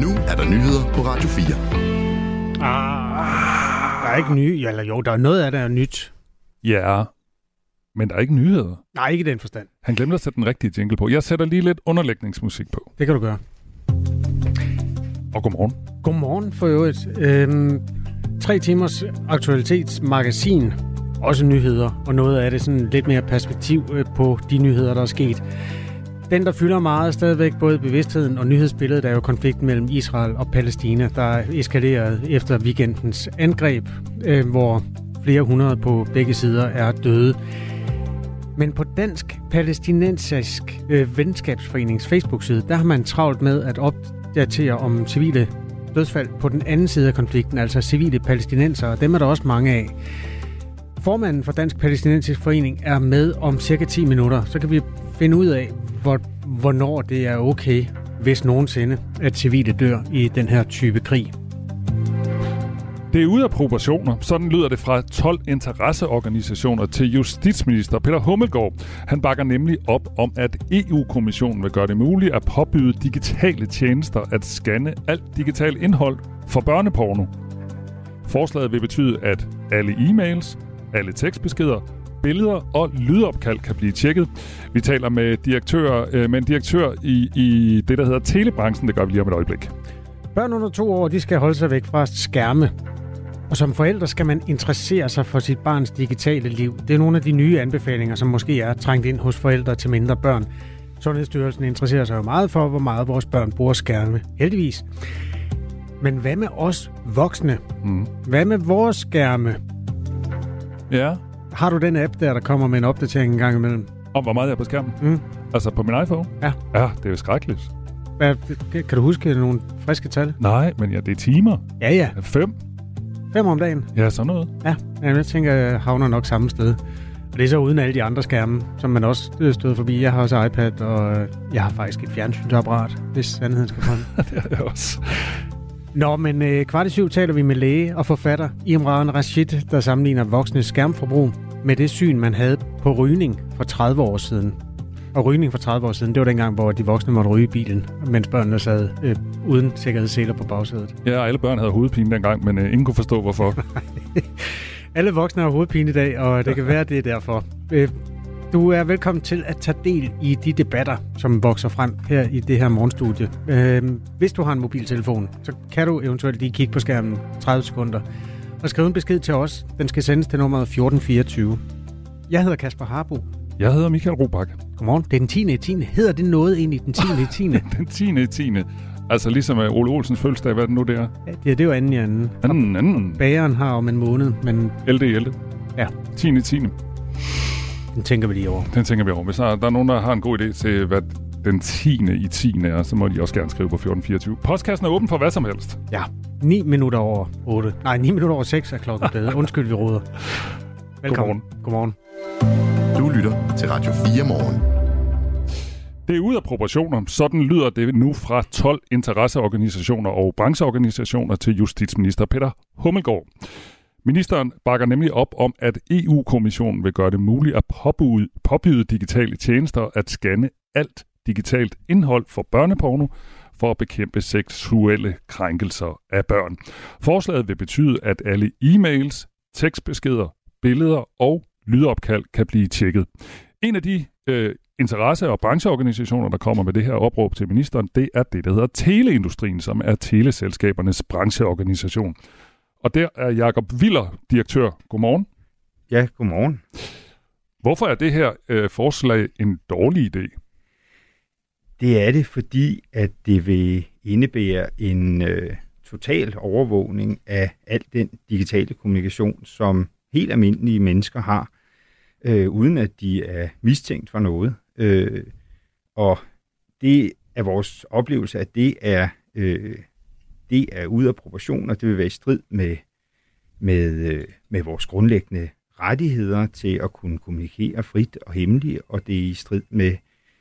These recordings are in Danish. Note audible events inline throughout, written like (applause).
Nu er der nyheder på Radio 4. Ah, der er ikke nye, eller jo, der er noget af det er nyt. Ja, men der er ikke nyheder. Nej, ikke i den forstand. Han glemte at sætte den rigtige jingle på. Jeg sætter lige lidt underlægningsmusik på. Det kan du gøre. Og godmorgen. Godmorgen for øvrigt. Øhm, tre timers aktualitetsmagasin. Også nyheder, og noget af det sådan lidt mere perspektiv øh, på de nyheder, der er sket. Den, der fylder meget stadigvæk både bevidstheden og nyhedsbilledet, er jo konflikten mellem Israel og Palæstina, der er eskaleret efter weekendens angreb, øh, hvor flere hundrede på begge sider er døde. Men på Dansk Palæstinensisk øh, Venskabsforenings Facebook-side, der har man travlt med at opdatere om civile dødsfald på den anden side af konflikten, altså civile palæstinenser, og dem er der også mange af. Formanden for Dansk Palæstinensisk Forening er med om cirka 10 minutter. Så kan vi finde ud af, hvor, hvornår det er okay, hvis nogensinde, at civile dør i den her type krig. Det er ude af proportioner. Sådan lyder det fra 12 interesseorganisationer til justitsminister Peter Hummelgaard. Han bakker nemlig op om, at EU-kommissionen vil gøre det muligt at påbyde digitale tjenester at scanne alt digitalt indhold for børneporno. Forslaget vil betyde, at alle e-mails, alle tekstbeskeder, billeder og lydopkald kan blive tjekket. Vi taler med, direktør, øh, med en direktør i, i det, der hedder telebranchen. Det gør vi lige om et øjeblik. Børn under to år, de skal holde sig væk fra skærme. Og som forældre skal man interessere sig for sit barns digitale liv. Det er nogle af de nye anbefalinger, som måske er trængt ind hos forældre til mindre børn. Sundhedsstyrelsen interesserer sig jo meget for, hvor meget vores børn bruger skærme. Heldigvis. Men hvad med os voksne? Mm. Hvad med vores skærme? Ja, Har du den app der, der kommer med en opdatering en gang imellem? om hvor meget jeg er på skærmen. Mm. Altså på min iPhone? Ja. Ja, det er jo skrækkeligt. Hvad, kan du huske nogle friske tal? Nej, men ja, det er timer. Ja, ja. Fem. Fem om dagen. Ja, sådan noget. Ja, Jamen, jeg tænker, jeg havner nok samme sted. Og det er så uden alle de andre skærme, som man også øh, støder forbi. Jeg har også iPad, og øh, jeg har faktisk et fjernsynsapparat, hvis sandheden skal komme. (laughs) det er jeg også. Nå, men øh, kvart i syv taler vi med læge og forfatter Imran Rashid, der sammenligner voksne skærmforbrug med det syn, man havde på rygning for 30 år siden. Og rygning for 30 år siden, det var dengang, hvor de voksne måtte ryge i bilen, mens børnene sad øh, uden sikkerhedsseler på bagsædet. Ja, alle børn havde hovedpine dengang, men øh, ingen kunne forstå, hvorfor. (laughs) Alle voksne har hovedpine i dag, og det kan være, det er derfor. Øh, Du er velkommen til at tage del i de debatter, som vokser frem her i det her morgenstudie. Øh, hvis du har en mobiltelefon, så kan du eventuelt lige kigge på skærmen 30 sekunder og skrive en besked til os. Den skal sendes til nummeret 1424. Jeg hedder Kasper Harbo. Jeg hedder Michael Robach. Godmorgen. Det er den 10. i 10. Hedder det noget egentlig den 10. i 10. (laughs) Den 10. i 10. Altså ligesom øh, Ole Olsens fødselsdag, hvad er det nu der? Ja, det er jo anden i anden. Anden, anden. Bageren har om en måned, men LD i LD. Ja. 10. i 10. den tænker vi lige over. Den tænker vi over. Hvis der, der er nogen, der har en god idé til, hvad den 10. i 10. er, så må de også gerne skrive på 1424. Postkassen er åben for hvad som helst. Ja, 9 minutter over 8. Nej, 9 minutter over 6 er klokken blevet. (laughs) Undskyld, vi råder. Velkommen. Godmorgen. Du lytter til Radio 4 morgen. Det er ude af proportioner. Sådan lyder det nu fra 12 interesseorganisationer og brancheorganisationer til justitsminister Peter Hummelgaard. Ministeren bakker nemlig op om, at EU-kommissionen vil gøre det muligt at påbyde, påbyde digitale tjenester at scanne alt digitalt indhold for børneporno for at bekæmpe seksuelle krænkelser af børn. Forslaget vil betyde, at alle e-mails, tekstbeskeder, billeder og lydopkald kan blive tjekket. En af de øh, interesse- og brancheorganisationer, der kommer med det her opråb til ministeren, det er det, der hedder Teleindustrien, som er teleselskabernes brancheorganisation. Og der er Jakob Viller, direktør. Godmorgen. Ja, godmorgen. Hvorfor er det her øh, forslag en dårlig idé? Det er det, fordi at det vil indebære en øh, total overvågning af al den digitale kommunikation, som helt almindelige mennesker har, øh, uden at de er mistænkt for noget. Øh, og det er vores oplevelse, at det er, øh, det er ude af proportion, og det vil være i strid med, med, øh, med vores grundlæggende rettigheder til at kunne kommunikere frit og hemmeligt, og det er i strid med,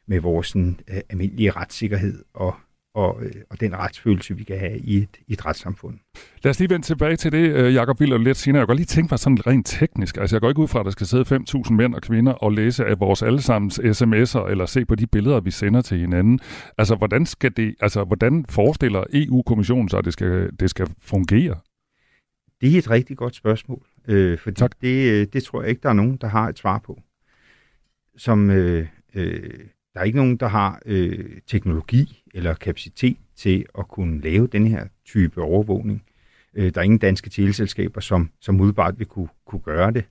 med vores sådan, øh, almindelige retssikkerhed og, og, øh, og den retsfølelse, vi kan have i et, i et retssamfund. Lad os lige vende tilbage til det, øh, Jacob Willer, lidt senere. Jeg kan godt lige tænke mig sådan rent teknisk. Altså, jeg går ikke ud fra, at der skal sidde 5.000 mænd og kvinder og læse af vores allesammens sms'er, eller se på de billeder, vi sender til hinanden. Altså, hvordan, skal det, altså, hvordan forestiller EU-kommissionen sig, at det skal, det skal fungere? Det er et rigtig godt spørgsmål, øh, for tak. Det, øh, det tror jeg ikke, der er nogen, der har et svar på. Som, øh, øh, der er ikke nogen, der har øh, teknologi eller kapacitet til at kunne lave den her type overvågning. Øh, der er ingen danske teleselskaber, som, som udebart vil kunne, kunne gøre det.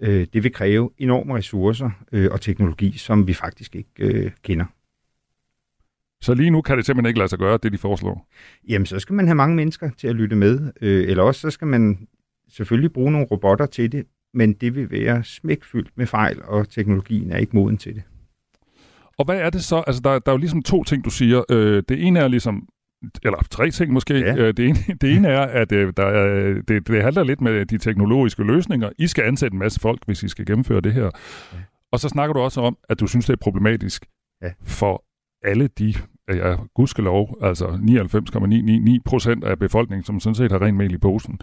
Øh, det vil kræve enorme ressourcer øh, og teknologi, som vi faktisk ikke øh, kender. Så lige nu kan det simpelthen ikke lade sig gøre, det de foreslår? Jamen, så skal man have mange mennesker til at lytte med, øh, eller også så skal man selvfølgelig bruge nogle robotter til det, men det vil være smækfyldt med fejl, og teknologien er ikke moden til det. Og hvad er det så? Altså, der, der er jo ligesom to ting, du siger. Øh, det ene er ligesom, eller tre ting måske. Ja. Øh, det, ene, det ene er, at øh, der er, det, det handler lidt med de teknologiske løsninger. I skal ansætte en masse folk, hvis I skal gennemføre det her. Ja. Og så snakker du også om, at du synes, det er problematisk ja. for alle de, ja, gudskelov, altså 99,999 procent af befolkningen, som sådan set har ren mel i posen.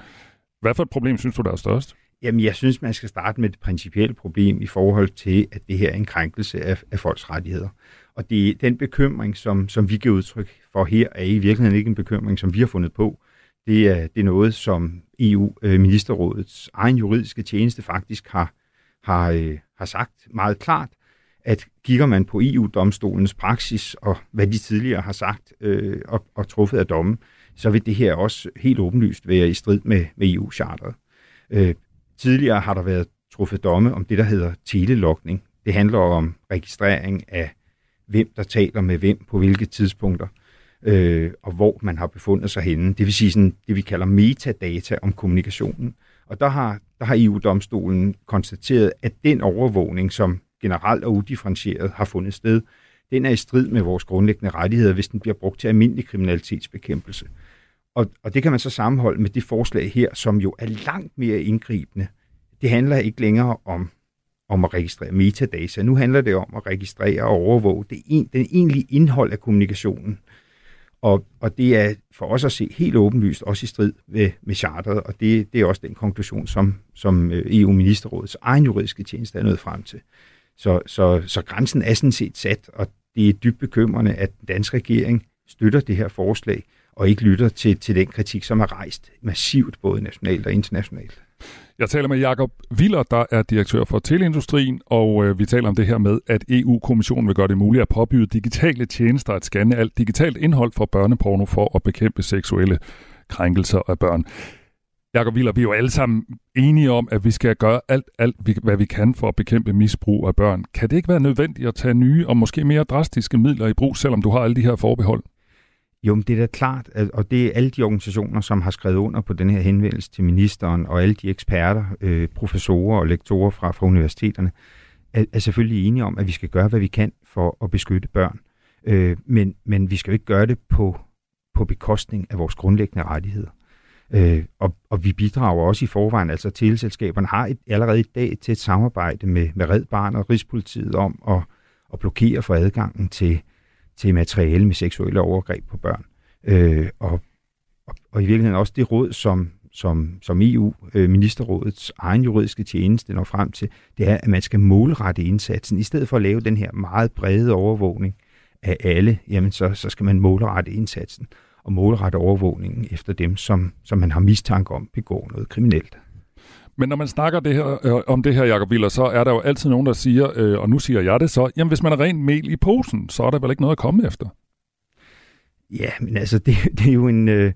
Hvad for et problem synes du, der er størst? Jamen, jeg synes, man skal starte med det principielle problem i forhold til, at det her er en krænkelse af, af folks rettigheder. Og det, den bekymring, som, som vi giver udtryk for her, er i virkeligheden ikke en bekymring, som vi har fundet på. Det er, det er noget, som EU-ministerrådets øh, egen juridiske tjeneste faktisk har, har, øh, har sagt meget klart, at kigger man på EU-domstolens praksis og hvad de tidligere har sagt øh, og, og truffet af dommen, så vil det her også helt åbenlyst være i strid med, med EU-charteret. Øh, tidligere har der været truffet domme om det, der hedder telelogning. Det handler om registrering af, hvem der taler med hvem på hvilke tidspunkter, øh, og hvor man har befundet sig henne. Det vil sige sådan, det, vi kalder metadata om kommunikationen. Og der har, der har EU-domstolen konstateret, at den overvågning, som generelt og udifferentieret har fundet sted, den er i strid med vores grundlæggende rettigheder, hvis den bliver brugt til almindelig kriminalitetsbekæmpelse. Og, og det kan man så sammenholde med det forslag her, som jo er langt mere indgribende. Det handler ikke længere om, om at registrere metadata. Nu handler det om at registrere og overvåge det en, den egentlige indhold af kommunikationen. Og, og det er for os at se helt åbenlyst også i strid med, med charteret, og det, det er også den konklusion, som, som øh, EU-ministerrådets egen juridiske tjeneste er nået frem til. Så, så, så grænsen er sådan set sat, og det er dybt bekymrende, at den danske regering støtter det her forslag, og ikke lytter til, til den kritik, som er rejst massivt, både nationalt og internationalt. Jeg taler med Jakob Viller, der er direktør for Teleindustrien, og øh, vi taler om det her med, at EU-kommissionen vil gøre det muligt at påbyde digitale tjenester at scanne alt digitalt indhold for børneporno for at bekæmpe seksuelle krænkelser af børn. Jakob Viller, vi er jo alle sammen enige om, at vi skal gøre alt, alt, hvad vi kan for at bekæmpe misbrug af børn. Kan det ikke være nødvendigt at tage nye og måske mere drastiske midler i brug, selvom du har alle de her forbehold? Jo, men det er da klart, og det er alle de organisationer, som har skrevet under på den her henvendelse til ministeren, og alle de eksperter, øh, professorer og lektorer fra, fra universiteterne, er, er selvfølgelig enige om, at vi skal gøre, hvad vi kan for at beskytte børn. Øh, men, men vi skal jo ikke gøre det på, på bekostning af vores grundlæggende rettigheder. Øh, og, og vi bidrager også i forvejen, altså teleselskaberne har et, allerede i dag til et samarbejde med, med Red Barn og Rigspolitiet om at, at blokere for adgangen til, til materiale med seksuelle overgreb på børn. Øh, og, og, og i virkeligheden også det råd, som, som, som EU-ministerrådets øh, egen juridiske tjeneste når frem til, det er, at man skal målrette indsatsen. I stedet for at lave den her meget brede overvågning af alle, jamen så, så skal man målrette indsatsen og målrette overvågningen efter dem, som, som man har mistanke om begår noget kriminelt. Men når man snakker det her, øh, om det her, Jacob Viller, så er der jo altid nogen, der siger, øh, og nu siger jeg det så, jamen hvis man er rent mel i posen, så er der vel ikke noget at komme efter? Ja, men altså, det, (laughs) det er jo en... Øh,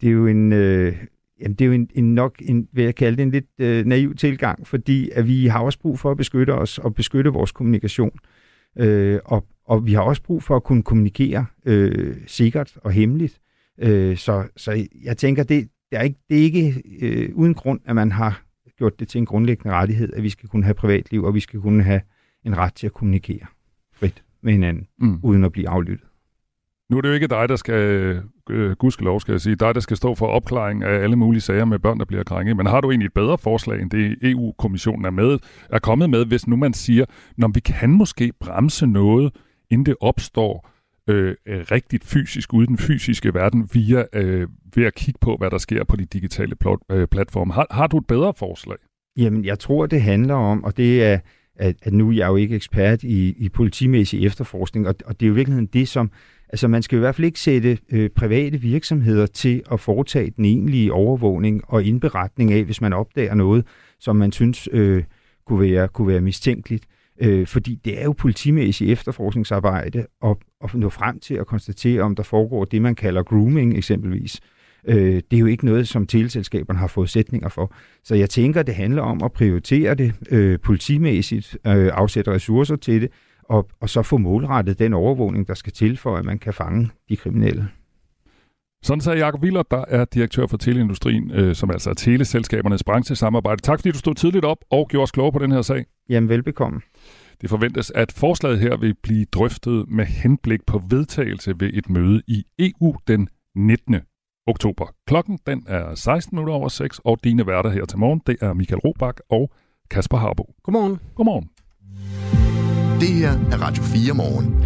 det er jo en øh, Jamen, det er jo en, en nok, en, vil jeg kalde det, en lidt øh, naiv tilgang, fordi at vi har også brug for at beskytte os og beskytte vores kommunikation. Øh, og, og vi har også brug for at kunne kommunikere øh, sikkert og hemmeligt. Øh, så, så jeg tænker, det, det er ikke, det er ikke øh, uden grund, at man har gjort det til en grundlæggende rettighed, at vi skal kunne have privatliv, og vi skal kunne have en ret til at kommunikere frit med hinanden, mm. uden at blive aflyttet. Nu er det jo ikke dig, der skal, øh, gudskelov skal jeg sige, dig, der skal stå for opklaring af alle mulige sager med børn, der bliver krænket. Men har du egentlig et bedre forslag, end det EU-kommissionen er, med, er kommet med, hvis nu man siger, når vi kan måske bremse noget, inden det opstår, øh, rigtigt fysisk ude i den fysiske verden via øh, ved at kigge på, hvad der sker på de digitale plot, øh, platforme. Har, har du et bedre forslag? Jamen, jeg tror, det handler om, og det er, at, at nu er jeg jo ikke ekspert i, i politimæssig efterforskning, og, og det er jo virkelig det, som, altså man skal i hvert fald ikke sætte øh, private virksomheder til at foretage den egentlige overvågning og indberetning af, hvis man opdager noget, som man synes øh, kunne, være, kunne være mistænkeligt. Øh, fordi det er jo politimæssigt efterforskningsarbejde at, at nå frem til at konstatere, om der foregår det, man kalder grooming eksempelvis. Øh, det er jo ikke noget, som teleselskaberne har forudsætninger for. Så jeg tænker, det handler om at prioritere det øh, politimæssigt, øh, afsætte ressourcer til det, og, og så få målrettet den overvågning, der skal til for, at man kan fange de kriminelle. Sådan sagde Jacob Willer, der er direktør for teleindustrien, øh, som altså er teleselskabernes branchesamarbejde. Tak fordi du stod tidligt op og gjorde os klogere på den her sag. Jamen velbekomme. Det forventes, at forslaget her vil blive drøftet med henblik på vedtagelse ved et møde i EU den 19. oktober. Klokken den er 16 minutter over 6, og dine værter her til morgen, det er Michael Robach og Kasper Harbo. Godmorgen. Godmorgen. Det her er Radio 4 morgen.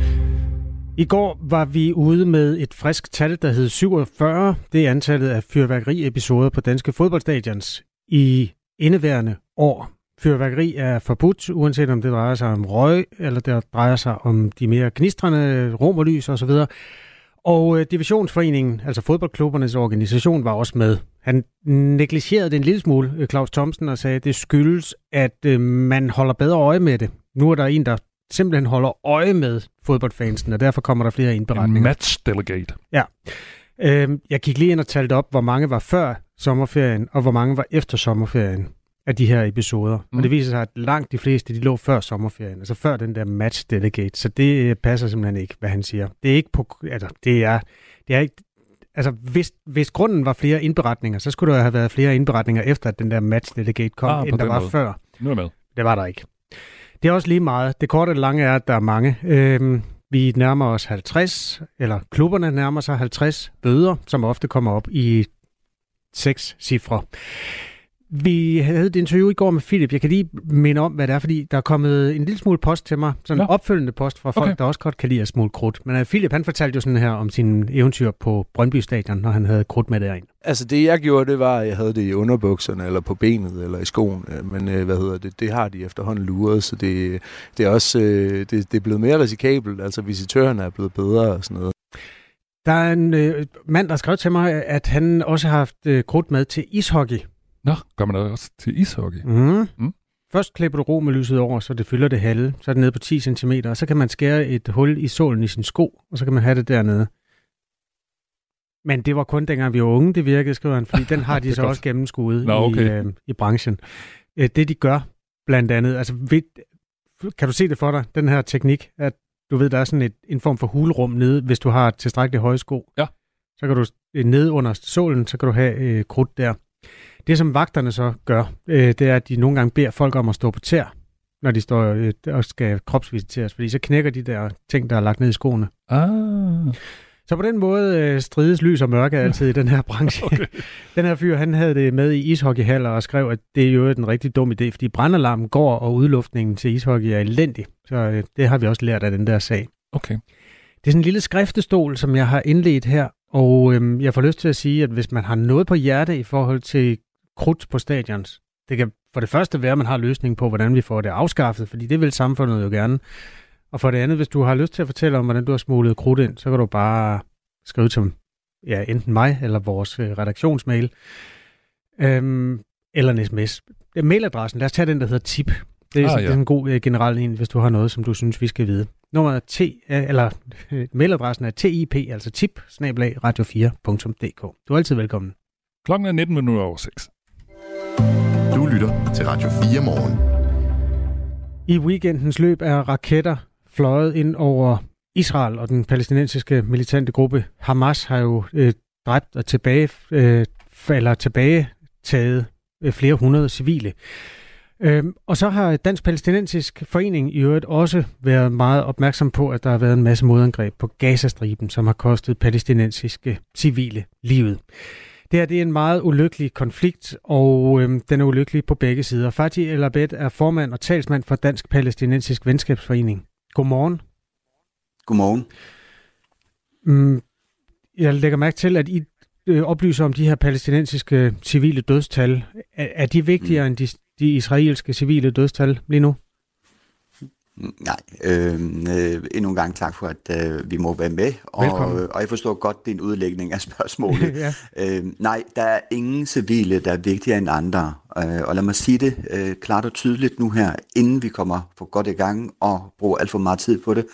I går var vi ude med et frisk tal, der hed 47. Det er antallet af fyrværkeriepisoder på danske fodboldstadions i indeværende år. Fyrværkeri er forbudt, uanset om det drejer sig om røg, eller det drejer sig om de mere gnistrende romerlys osv. Og øh, divisionsforeningen, altså fodboldklubbernes organisation, var også med. Han negligerede det en lille smule, øh, Claus Thomsen, og sagde, at det skyldes, at øh, man holder bedre øje med det. Nu er der en, der simpelthen holder øje med fodboldfansen, og derfor kommer der flere indberetninger. En match delegate. Ja. Øh, jeg gik lige ind og talte op, hvor mange var før sommerferien, og hvor mange var efter sommerferien af de her episoder. Mm. Og det viser sig, at langt de fleste, de lå før sommerferien, altså før den der match delegate. Så det øh, passer simpelthen ikke, hvad han siger. Det er ikke på, altså, det er, det er ikke, altså hvis, hvis grunden var flere indberetninger, så skulle der have været flere indberetninger efter, at den der match delegate kom, Ah, end der var måde. før. Nu er med. Det var der ikke. Det er også lige meget. Det korte og lange er, at der er mange. Øhm, vi nærmer os 50, eller klubberne nærmer sig 50 bøder, som ofte kommer op i seks cifre. Vi havde et interview i går med Philip. Jeg kan lige minde om, hvad det er, fordi der er kommet en lille smule post til mig. Sådan en Ja. opfølgende post fra folk, Okay. der også godt kan lide at smule krudt. Men uh, Philip, han fortalte jo sådan her om sin eventyr på Brøndby Stadion, når han havde krudt med derind. Altså det jeg gjorde, det var, at jeg havde det i underbukserne, eller på benet, eller i skoen. Øh, Men øh, hvad hedder det, det har de efterhånden luret, så det, det er også øh, det, det er blevet mere risikabelt. Altså visitørerne er blevet bedre og sådan noget. Der er en øh, mand, der har skrevet til mig, at han også har haft øh, krudt med til ishockey. Nå, gør man det også til ishockey? Mm. Mm. Først klipper du romelyset over, så det fylder det halve. Så er det nede på 10 cm, og så kan man skære et hul i sålen i sin sko, og så kan man have det dernede. Men det var kun dengang vi var unge, det virkede, skriver han, fordi den (laughs) har de så godt. også gennemskuet Nå, okay. i, øh, i branchen. Øh, det de gør, blandt andet, altså ved, kan du se det for dig, den her teknik, at du ved, der er sådan et, en form for hulrum nede, hvis du har tilstrækkeligt høje sko. Ja. Så kan du øh, nede under sålen, så kan du have øh, krudt der. Det, som vagterne så gør, øh, det er, at de nogle gange beder folk om at stå på tær, når de står øh, og skal kropsvisiteres, fordi så knækker de der ting, der er lagt ned i skoene. Ah. Så på den måde øh, strides lys og mørke altid i den her branche. (laughs) Okay. (laughs) Den her fyr, han havde det med i ishockeyhaller og skrev, at det er jo en rigtig dum idé, fordi brandalarmen går, og udluftningen til ishockey er elendig. Så øh, det har vi også lært af den der sag. Okay. Det er sådan en lille skriftestol, som jeg har indledt her, og øhm, jeg får lyst til at sige, at hvis man har noget på hjerte i forhold til krudt på stadions, det kan for det første være, at man har løsning på, hvordan vi får det afskaffet, fordi det vil samfundet jo gerne. Og for det andet, hvis du har lyst til at fortælle om, hvordan du har smuglet krudt ind, så kan du bare skrive til ja, enten mig eller vores øh, redaktionsmail, øhm, eller en sms. Det er Mailadressen, lad os tage den, der hedder tip. Det er, Ah, ja. ja. en god øh, generel en, hvis du har noget, som du synes, vi skal vide. Nummeret er t, øh, eller øh, mailadressen er tip, altså tip, radio4.dk. Du er altid velkommen. Klokken er 19 minutter over 6. Du lytter til Radio 4 morgen. I weekendens løb er raketter fløjet ind over Israel, og den palæstinensiske militante gruppe Hamas har jo øh, dræbt og tilbage, øh, eller tilbagetaget øh, flere hundrede civile. Øhm, og så har Dansk Palæstinensisk Forening i øvrigt også været meget opmærksom på, at der har været en masse modangreb på Gazastriben, som har kostet palæstinensiske civile livet. Det her det er en meget ulykkelig konflikt, og øhm, den er ulykkelig på begge sider. Fatih El Abed er formand og talsmand for Dansk Palæstinensisk Venskabsforening. Godmorgen. Godmorgen. Mm, jeg lægger mærke til, at I øh, oplyser om de her palæstinensiske civile dødstal. Er, er de vigtigere mm. end de, de israelske civile dødstal lige nu? Nej, øh, øh, endnu en gang tak for, at øh, vi må være med, og, og jeg forstår godt din udlægning af spørgsmålet. (laughs) ja. øh, nej, der er ingen civile, der er vigtigere end andre, øh, og lad mig sige det øh, klart og tydeligt nu her, inden vi kommer for godt i gang og bruger alt for meget tid på det.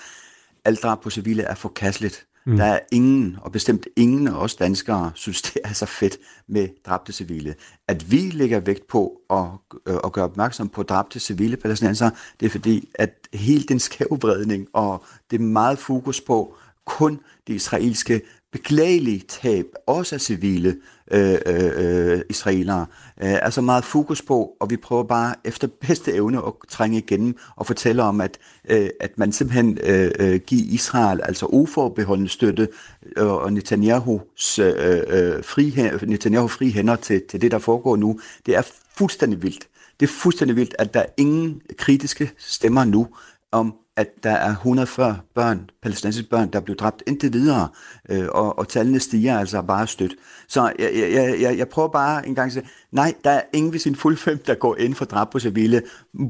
Alt drab på civile er forkasteligt. Mm. Der er ingen, og bestemt ingen af os danskere, synes, det er så fedt med dræbte civile. At vi lægger vægt på at, øh, at gøre opmærksom på dræbte civile palæstinenser, det er fordi, at hele den skævvredning og det meget fokus på kun det israelske beklagelige tab, også af civile Øh, øh, øh, israelere, øh, altså meget fokus på, og vi prøver bare efter (laughs) bedste evne at trænge igennem og fortælle om, at, øh, at man simpelthen øh, øh, giver Israel altså uforbeholden støtte øh, og Netanyahus øh, øh, fri, Netanyahu fri hænder til, til det, der foregår nu. Det er fuldstændig vildt. Det er fuldstændig vildt, at der er ingen kritiske stemmer nu om, at der er 140 børn, palæstinensiske børn, der er blevet dræbt indtil videre, øh, og, og tallene stiger altså bare stødt. Så jeg, jeg, jeg, jeg prøver bare en gang at sige, nej, der er ingen ved sin fuld fem, der går ind for drab på civile,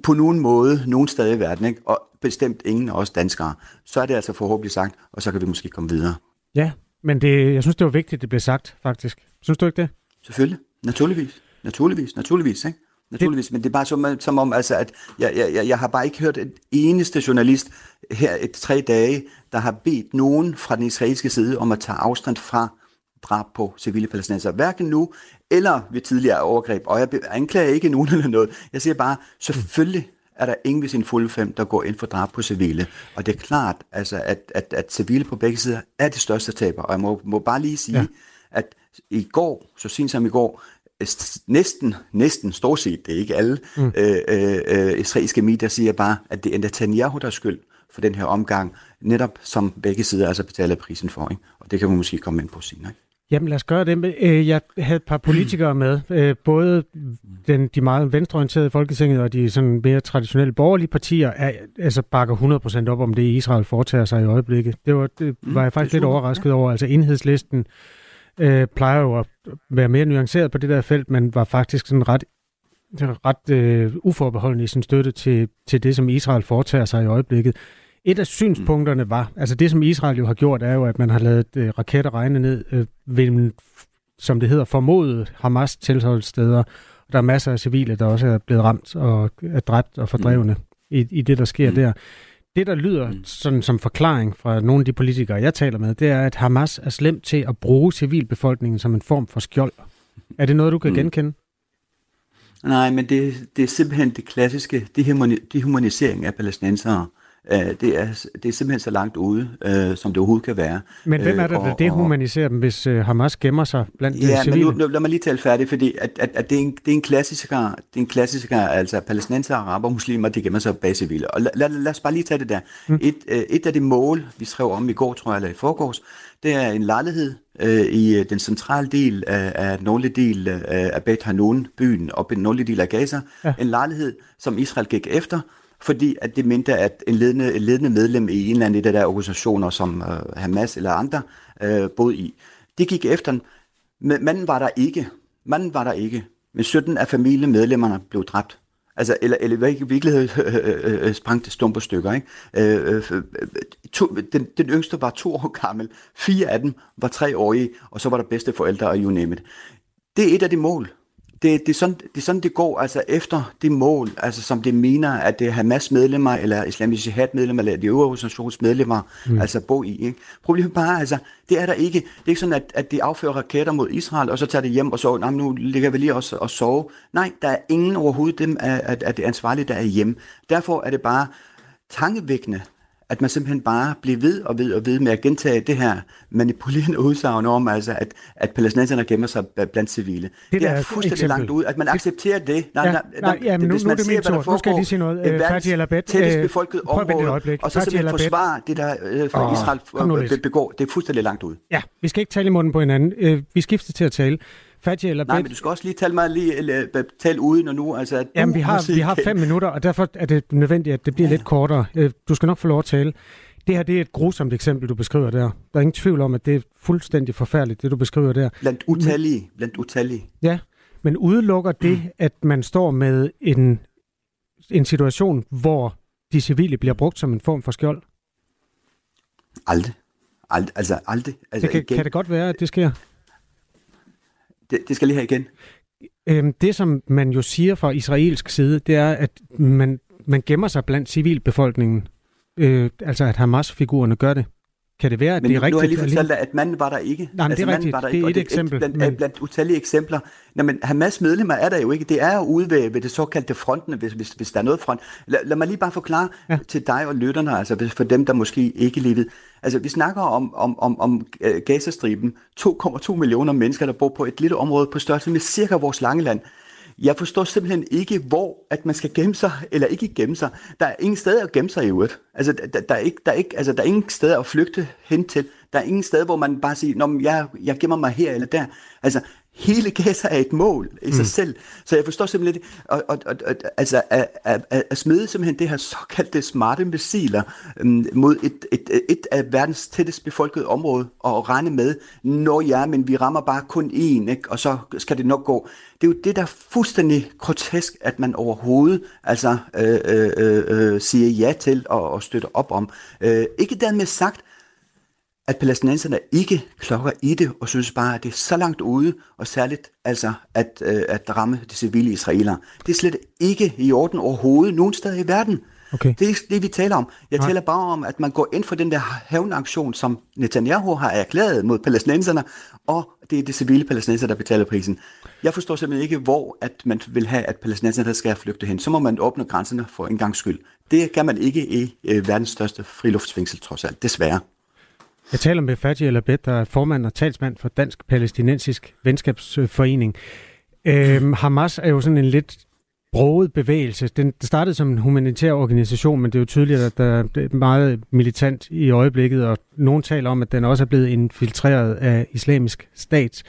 på nogen måde, nogen sted i verden, ikke? og bestemt ingen af os danskere. Så er det altså forhåbentlig sagt, og så kan vi måske komme videre. Ja, men det, jeg synes, det var vigtigt, det blev sagt, faktisk. Synes du ikke det? Selvfølgelig. Naturligvis. Naturligvis. Naturligvis, ikke? Naturligvis, det... men det er bare som, som om, altså, at jeg, jeg, jeg har bare ikke hørt et eneste journalist her et tre dage, der har bedt nogen fra den israelske side om at tage afstand fra drab på civile palæstinenser. Hverken nu eller ved tidligere overgreb. Og jeg anklager ikke nogen (laughs) eller noget. Jeg siger bare, selvfølgelig er der ingen ved sin fulde fem, der går ind for drab på civile. Og det er klart, altså, at, at, at civile på begge sider er det største taber. Og jeg må, må bare lige sige, ja. at i går, så sent som i går, næsten, næsten stort set, det er ikke alle mm. øh, øh, israelske medier siger bare, at det er Netanyahu, der er skyld for den her omgang, netop som begge sider altså betaler prisen for. Ikke? Og det kan vi måske komme ind på senere. Ikke? Jamen lad os gøre det. Øh, jeg havde et par politikere med, øh, både den, de meget venstreorienterede i Folketinget og de sådan mere traditionelle borgerlige partier, er, altså bakker 100% op om det, Israel foretager sig i øjeblikket. Det var, det mm, var jeg faktisk lidt overrasket over. Altså enhedslisten øh, plejer jo at være mere nuanceret på det der felt, men var faktisk sådan ret ret øh, uforbeholden i sin støtte til, til det, som Israel foretager sig i øjeblikket. Et af synspunkterne var, altså det som Israel jo har gjort, er jo, at man har lavet øh, raketter regne ned øh, ved, som det hedder, formodet Hamas tilholdssteder. Der er masser af civile, der også er blevet ramt og er dræbt og fordrevne mm. i, i det, der sker mm. der. Det, der lyder mm. sådan som forklaring fra nogle af de politikere, jeg taler med, det er, at Hamas er slemt til at bruge civilbefolkningen som en form for skjold. Er det noget, du kan mm. genkende? Nej, men det, det er simpelthen det klassiske dehumanisering af palæstinensere. Øh, det, er, det er simpelthen så langt ude, øh, som det overhovedet kan være. Men hvem er det, der dehumaniserer dem, hvis øh, Hamas gemmer sig blandt ja, de civile? Ja, men nu, lad mig lige tale færdigt, fordi at, at, at det, er en, det er en klassiker, det er en klassiker, altså palæstinenser, araber, muslimer, de gemmer sig bag civile. Og lad, lad, lad os bare lige tage det der. Mm. Et, øh, et af de mål, vi skrev om i går, tror jeg, eller i forgårs, det er en lejlighed øh, i øh, den centrale del af, af den nordlige del øh, af Bet Hanun, byen, og den nordlige del af Gaza. Ja. En lejlighed, som Israel gik efter, fordi at det mente, at en ledende, en ledende medlem i en eller anden af de der organisationer, som øh, Hamas eller andre, øh, boede i, de gik efter den. Men manden var der ikke. Manden var der ikke. Men 17 af familiemedlemmerne blev dræbt. Altså, eller, eller i virkeligheden (laughs) øh, øh, øh, sprang det stumper stykker. Ikke? Øh, øh, øh, to, den, den yngste var to år gammel. Fire af dem var treårige, og så var der bedste forældre og you name it. Det er et af de mål, det, det, er sådan, det er sådan, det går altså efter det mål, altså som det mener, at det er Hamas medlemmer, eller Islamisk Jihad medlemmer, eller de øvrige organisations medlemmer, mm. altså bo i. Ikke? Problemet bare, altså, det er der ikke. Det er ikke sådan, at, at de affører raketter mod Israel, og så tager det hjem og så, nej, nu ligger vi lige også og sove. Nej, der er ingen overhovedet dem af, af, af det ansvarlige, der er hjemme. Derfor er det bare tankevækkende, at man simpelthen bare bliver ved og ved og ved med at gentage det her manipulerende udsagn om, altså, at, at palæstinenserne gemmer sig blandt civile. Det, det er fuldstændig eksempel. langt ud, at man accepterer det. Nej, ja, nej, nej, ja, men nu, nu er det min tur. Nu skal jeg lige sige noget. Øh, Fadi Alabet, tættest øh, befolket område, og så simpelthen forsvare det, der øh, fra Israel begår. Det er fuldstændig langt ud. Ja, vi skal ikke tale i munden på hinanden. Øh, vi skifter til at tale. Fatje eller Nej, men du skal også lige tale mig lige, eller, tale uden og nu. Altså, Jamen, vi har, vi har fem minutter, og derfor er det nødvendigt, at det bliver ja. lidt kortere. Øh, du skal nok få lov at tale. Det her det er et grusomt eksempel, du beskriver der. Der er ingen tvivl om, at det er fuldstændig forfærdeligt, det du beskriver der. Blandt utallige. Blandt utallige. Ja, men udelukker det, mm. at man står med en, en situation, hvor de civile bliver brugt som en form for skjold? Aldrig. Ald, altså aldrig. Altså, det kan, igen. kan det godt være, at det sker? Det, det skal lige her igen. Øhm, det, som man jo siger fra israelsk side, det er, at man, man gemmer sig blandt civilbefolkningen. Øh, altså, at Hamas-figurerne gør det. Kan det være, at men det er rigtigt? Nu har jeg lige fortalt dig, at manden var der ikke. Nej, men altså, det er rigtigt. Var der det er ikke, et det eksempel. Blandt, men... blandt utallige eksempler. Nå, men Hamas medlemmer er der jo ikke. Det er jo ude ved, ved det såkaldte frontene, hvis, hvis, hvis der er noget front. Lad, lad mig lige bare forklare ja. til dig og lytterne, altså for dem, der måske ikke levede. Altså, vi snakker om, om, om, om uh, Gazastriben. 2,2 millioner mennesker, der bor på et lille område på størrelse med cirka vores lange land. Jeg forstår simpelthen ikke, hvor at man skal gemme sig, eller ikke gemme sig. Der er ingen steder at gemme sig i øvrigt. Altså, der, der, er ikke, der, er ikke, altså, der er ingen steder at flygte hen til. Der er ingen sted, hvor man bare siger, Nå, jeg, jeg gemmer mig her eller der. Altså, hele Gaza er et mål i mm. sig selv. Så jeg forstår simpelthen og, og, og, og, altså at, at, at, at smide simpelthen det her såkaldte smarte missiler um, mod et, et, et af verdens tættest befolkede område, og regne med, når ja, men vi rammer bare kun én, ikke? og så skal det nok gå. Det er jo det, der er fuldstændig grotesk, at man overhovedet altså, øh, øh, øh, siger ja til og, og støtter op om. Øh, ikke dermed sagt, at palæstinenserne ikke klokker i det, og synes bare, at det er så langt ude, og særligt altså at, øh, at ramme de civile israelere. Det er slet ikke i orden overhovedet nogen steder i verden. Okay. Det er ikke det, vi taler om. Jeg Nej. taler bare om, at man går ind for den der hævnaktion, som Netanyahu har erklæret mod palæstinenserne, og det er de civile palæstinenser, der betaler prisen. Jeg forstår simpelthen ikke, hvor at man vil have, at palæstinenserne skal flygte hen. Så må man åbne grænserne for en gang skyld. Det kan man ikke i øh, verdens største friluftsfængsel, trods alt. Desværre. Jeg taler med Fatih Alabed, der er formand og talsmand for Dansk Palæstinensisk Venskabsforening. Øhm, Hamas er jo sådan en lidt broget bevægelse. Den startede som en humanitær organisation, men det er jo tydeligt, at der er meget militant i øjeblikket, og nogen taler om, at den også er blevet infiltreret af islamisk stat.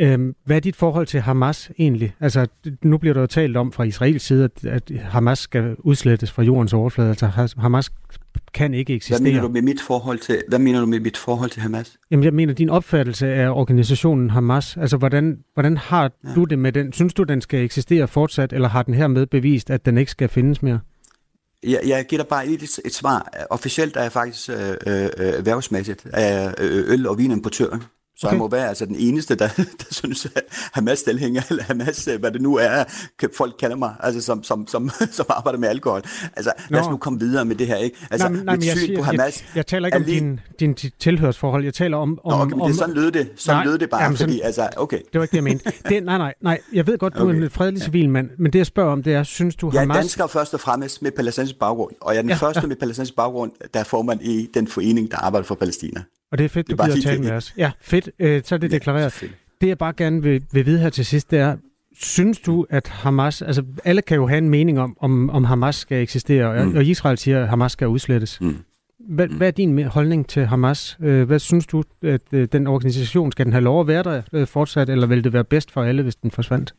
Øhm, hvad er dit forhold til Hamas egentlig? Altså, nu bliver der jo talt om fra Israels side, at, at Hamas skal udslettes fra jordens overflade. Altså, Hamas kan ikke eksistere. Hvad mener du med mit forhold til, hvad mener du med mit forhold til Hamas? Jamen, jeg mener din opfattelse af organisationen Hamas. Altså, hvordan, hvordan har ja. du det med den? Synes du, den skal eksistere fortsat, eller har den hermed bevist, at den ikke skal findes mere? Jeg, jeg giver dig bare et, et svar. Officielt er jeg faktisk øh, øh, erhvervsmæssigt øh, øl- og vinimportør. Så okay. jeg må være altså den eneste, der, (laughs) der synes, at Hamas-tilhænger, eller Hamas, hvad det nu er, folk kalder mig, altså som, som, som, (laughs) som arbejder med alkohol. Altså, Nå. lad os nu komme videre med det her, ikke? Altså, nej, nej, jeg, siger, på Hamas... Jeg, jeg taler ikke om lige... din, din tilhørsforhold, jeg taler om... om, Nå, okay, om det, sådan lød det, sådan nej, lød det bare, jamen, sådan, fordi, altså, okay. Det var ikke det, jeg mente. Det, nej, nej, nej, jeg ved godt, du okay. er en fredelig civil mand, men det, jeg spørger om, det er, synes du, Hamas... Jeg er dansker først og fremmest med palæstinensisk baggrund, og jeg er den ja, første ja. med palæstinensisk baggrund, der er formand i den forening, der arbejder for Palæstina. Og det er fedt, du gider at tale med os. Ja, fedt. Øh, så er det ja, deklareret. Det jeg bare gerne vil, vil vide her til sidst, det er, synes du, at Hamas, altså alle kan jo have en mening om, om, om Hamas skal eksistere, mm. og Israel siger, at Hamas skal udslettes. Mm. Hvad, mm. hvad er din holdning til Hamas? Øh, hvad synes du, at øh, den organisation, skal den have lov at være der fortsat, eller vil det være bedst for alle, hvis den forsvandt?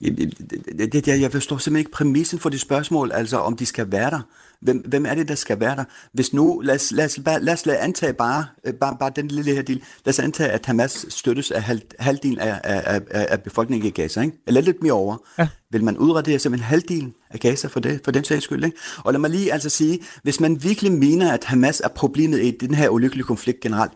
Det, det, jeg forstår simpelthen ikke præmissen for de spørgsmål, altså om de skal være der. Hvem, hvem er det, der skal være der? Hvis nu, lad os, lad os, lad os lad antage bare, øh, bare, bare den lille her del, lad os antage, at Hamas støttes af halv, halvdelen af, af, af, af befolkningen i Gaza, ikke? eller lidt mere over. Ja. Vil man udradere simpelthen halvdelen af Gaza for, det, for den sags skyld? Ikke? Og lad mig lige altså sige, hvis man virkelig mener, at Hamas er problemet i den her ulykkelige konflikt generelt,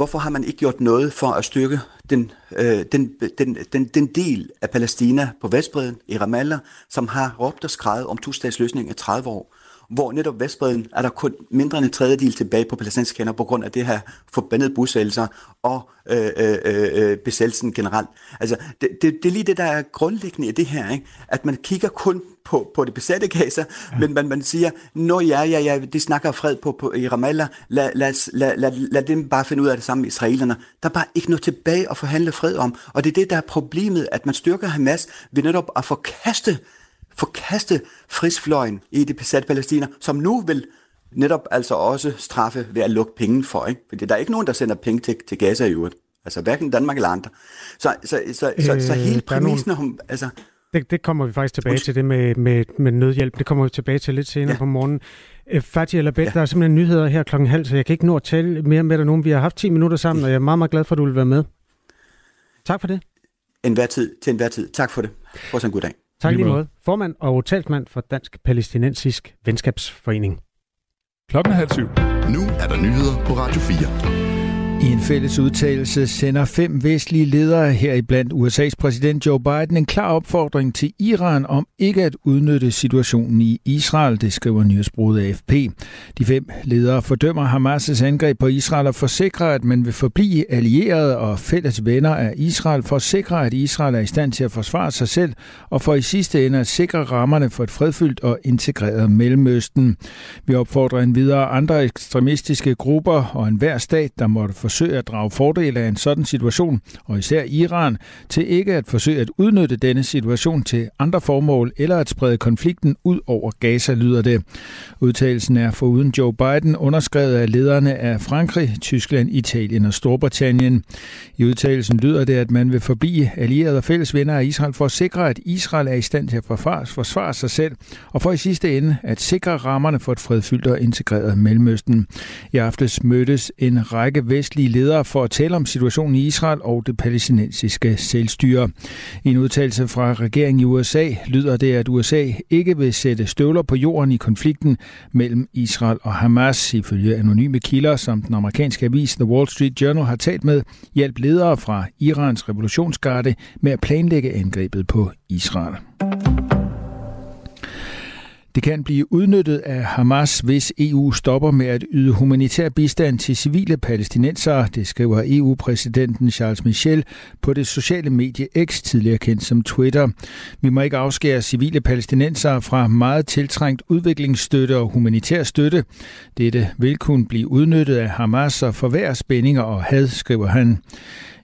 Hvorfor har man ikke gjort noget for at styrke den, øh, den, den, den, den del af Palæstina på Vestbreden i Ramallah, som har råbt og skrevet om to-statsløsning i 30 år? Hvor netop Vestbreden er der kun mindre end en tredjedel tilbage på palæstinensiske hænder på grund af det her forbandede bosættelser og øh, øh, øh, besættelsen generelt. Altså, det, det, det er lige det, der er grundlæggende i det her, ikke? at man kigger kun på, på det besatte Gaza, ja. men man, man siger, nå ja, ja, ja, de snakker fred på, på i Ramallah, lad, lad, lad, lad, lad dem bare finde ud af det samme med israelerne. Der er bare ikke noget tilbage at forhandle fred om, og det er det, der er problemet, at man styrker Hamas ved netop at forkaste forkaste frisfløjen i det besatte Palæstina, som nu vil netop altså også straffe ved at lukke penge for. Ikke? Fordi der er ikke nogen, der sender penge til, til Gaza i øvrigt. Altså hverken Danmark eller andre. Så, så, så, øh, så, så hele præmissen nogle... om... Altså, det, det kommer vi faktisk tilbage til, det med, med, med nødhjælp. Det kommer vi tilbage til lidt senere ja. på morgenen. Øh, Fatih eller Bet, ja. der er simpelthen nyheder her klokken halv, så jeg kan ikke nå at tale mere med dig nogen. Vi har haft 10 minutter sammen, og jeg er meget, meget glad for, at du vil være med. Tak for det. Enhver tid, til enhver tid. Tak for det. Fortsat en god dag. Tak lige måde. Formand og talsmand for Dansk Palæstinensisk Venskabsforening. Klokken er halv syv. Nu er der nyheder på Radio 4. I en fælles udtalelse sender fem vestlige ledere heriblandt USA's præsident Joe Biden en klar opfordring til Iran om ikke at udnytte situationen i Israel, det skriver nyhedsbruget AFP. De fem ledere fordømmer Hamas' angreb på Israel og forsikrer, at man vil forblive allierede og fælles venner af Israel for at sikre, at Israel er i stand til at forsvare sig selv og for i sidste ende at sikre rammerne for et fredfyldt og integreret Mellemøsten. Vi opfordrer en videre andre ekstremistiske grupper og enhver stat, der måtte forsøge at drage fordel af en sådan situation, og især Iran, til ikke at forsøge at udnytte denne situation til andre formål eller at sprede konflikten ud over Gaza, lyder det. Udtalelsen er foruden Joe Biden underskrevet af lederne af Frankrig, Tyskland, Italien og Storbritannien. I udtalelsen lyder det, at man vil forbi allierede og fælles venner af Israel for at sikre, at Israel er i stand til at forsvare sig selv, og for i sidste ende at sikre rammerne for et fredfyldt og integreret Mellemøsten. I aftes mødtes en række vestlige ledere for at tale om situationen i Israel og det palæstinensiske selvstyre. I en udtalelse fra regeringen i USA lyder det, at USA ikke vil sætte støvler på jorden i konflikten mellem Israel og Hamas. Ifølge anonyme kilder, som den amerikanske avis The Wall Street Journal har talt med, hjælp ledere fra Irans revolutionsgarde med at planlægge angrebet på Israel. Det kan blive udnyttet af Hamas, hvis EU stopper med at yde humanitær bistand til civile palæstinensere, det skriver EU-præsidenten Charles Michel på det sociale medie X, tidligere kendt som Twitter. Vi må ikke afskære civile palæstinensere fra meget tiltrængt udviklingsstøtte og humanitær støtte. Dette vil kunne blive udnyttet af Hamas og forværre spændinger og had, skriver han.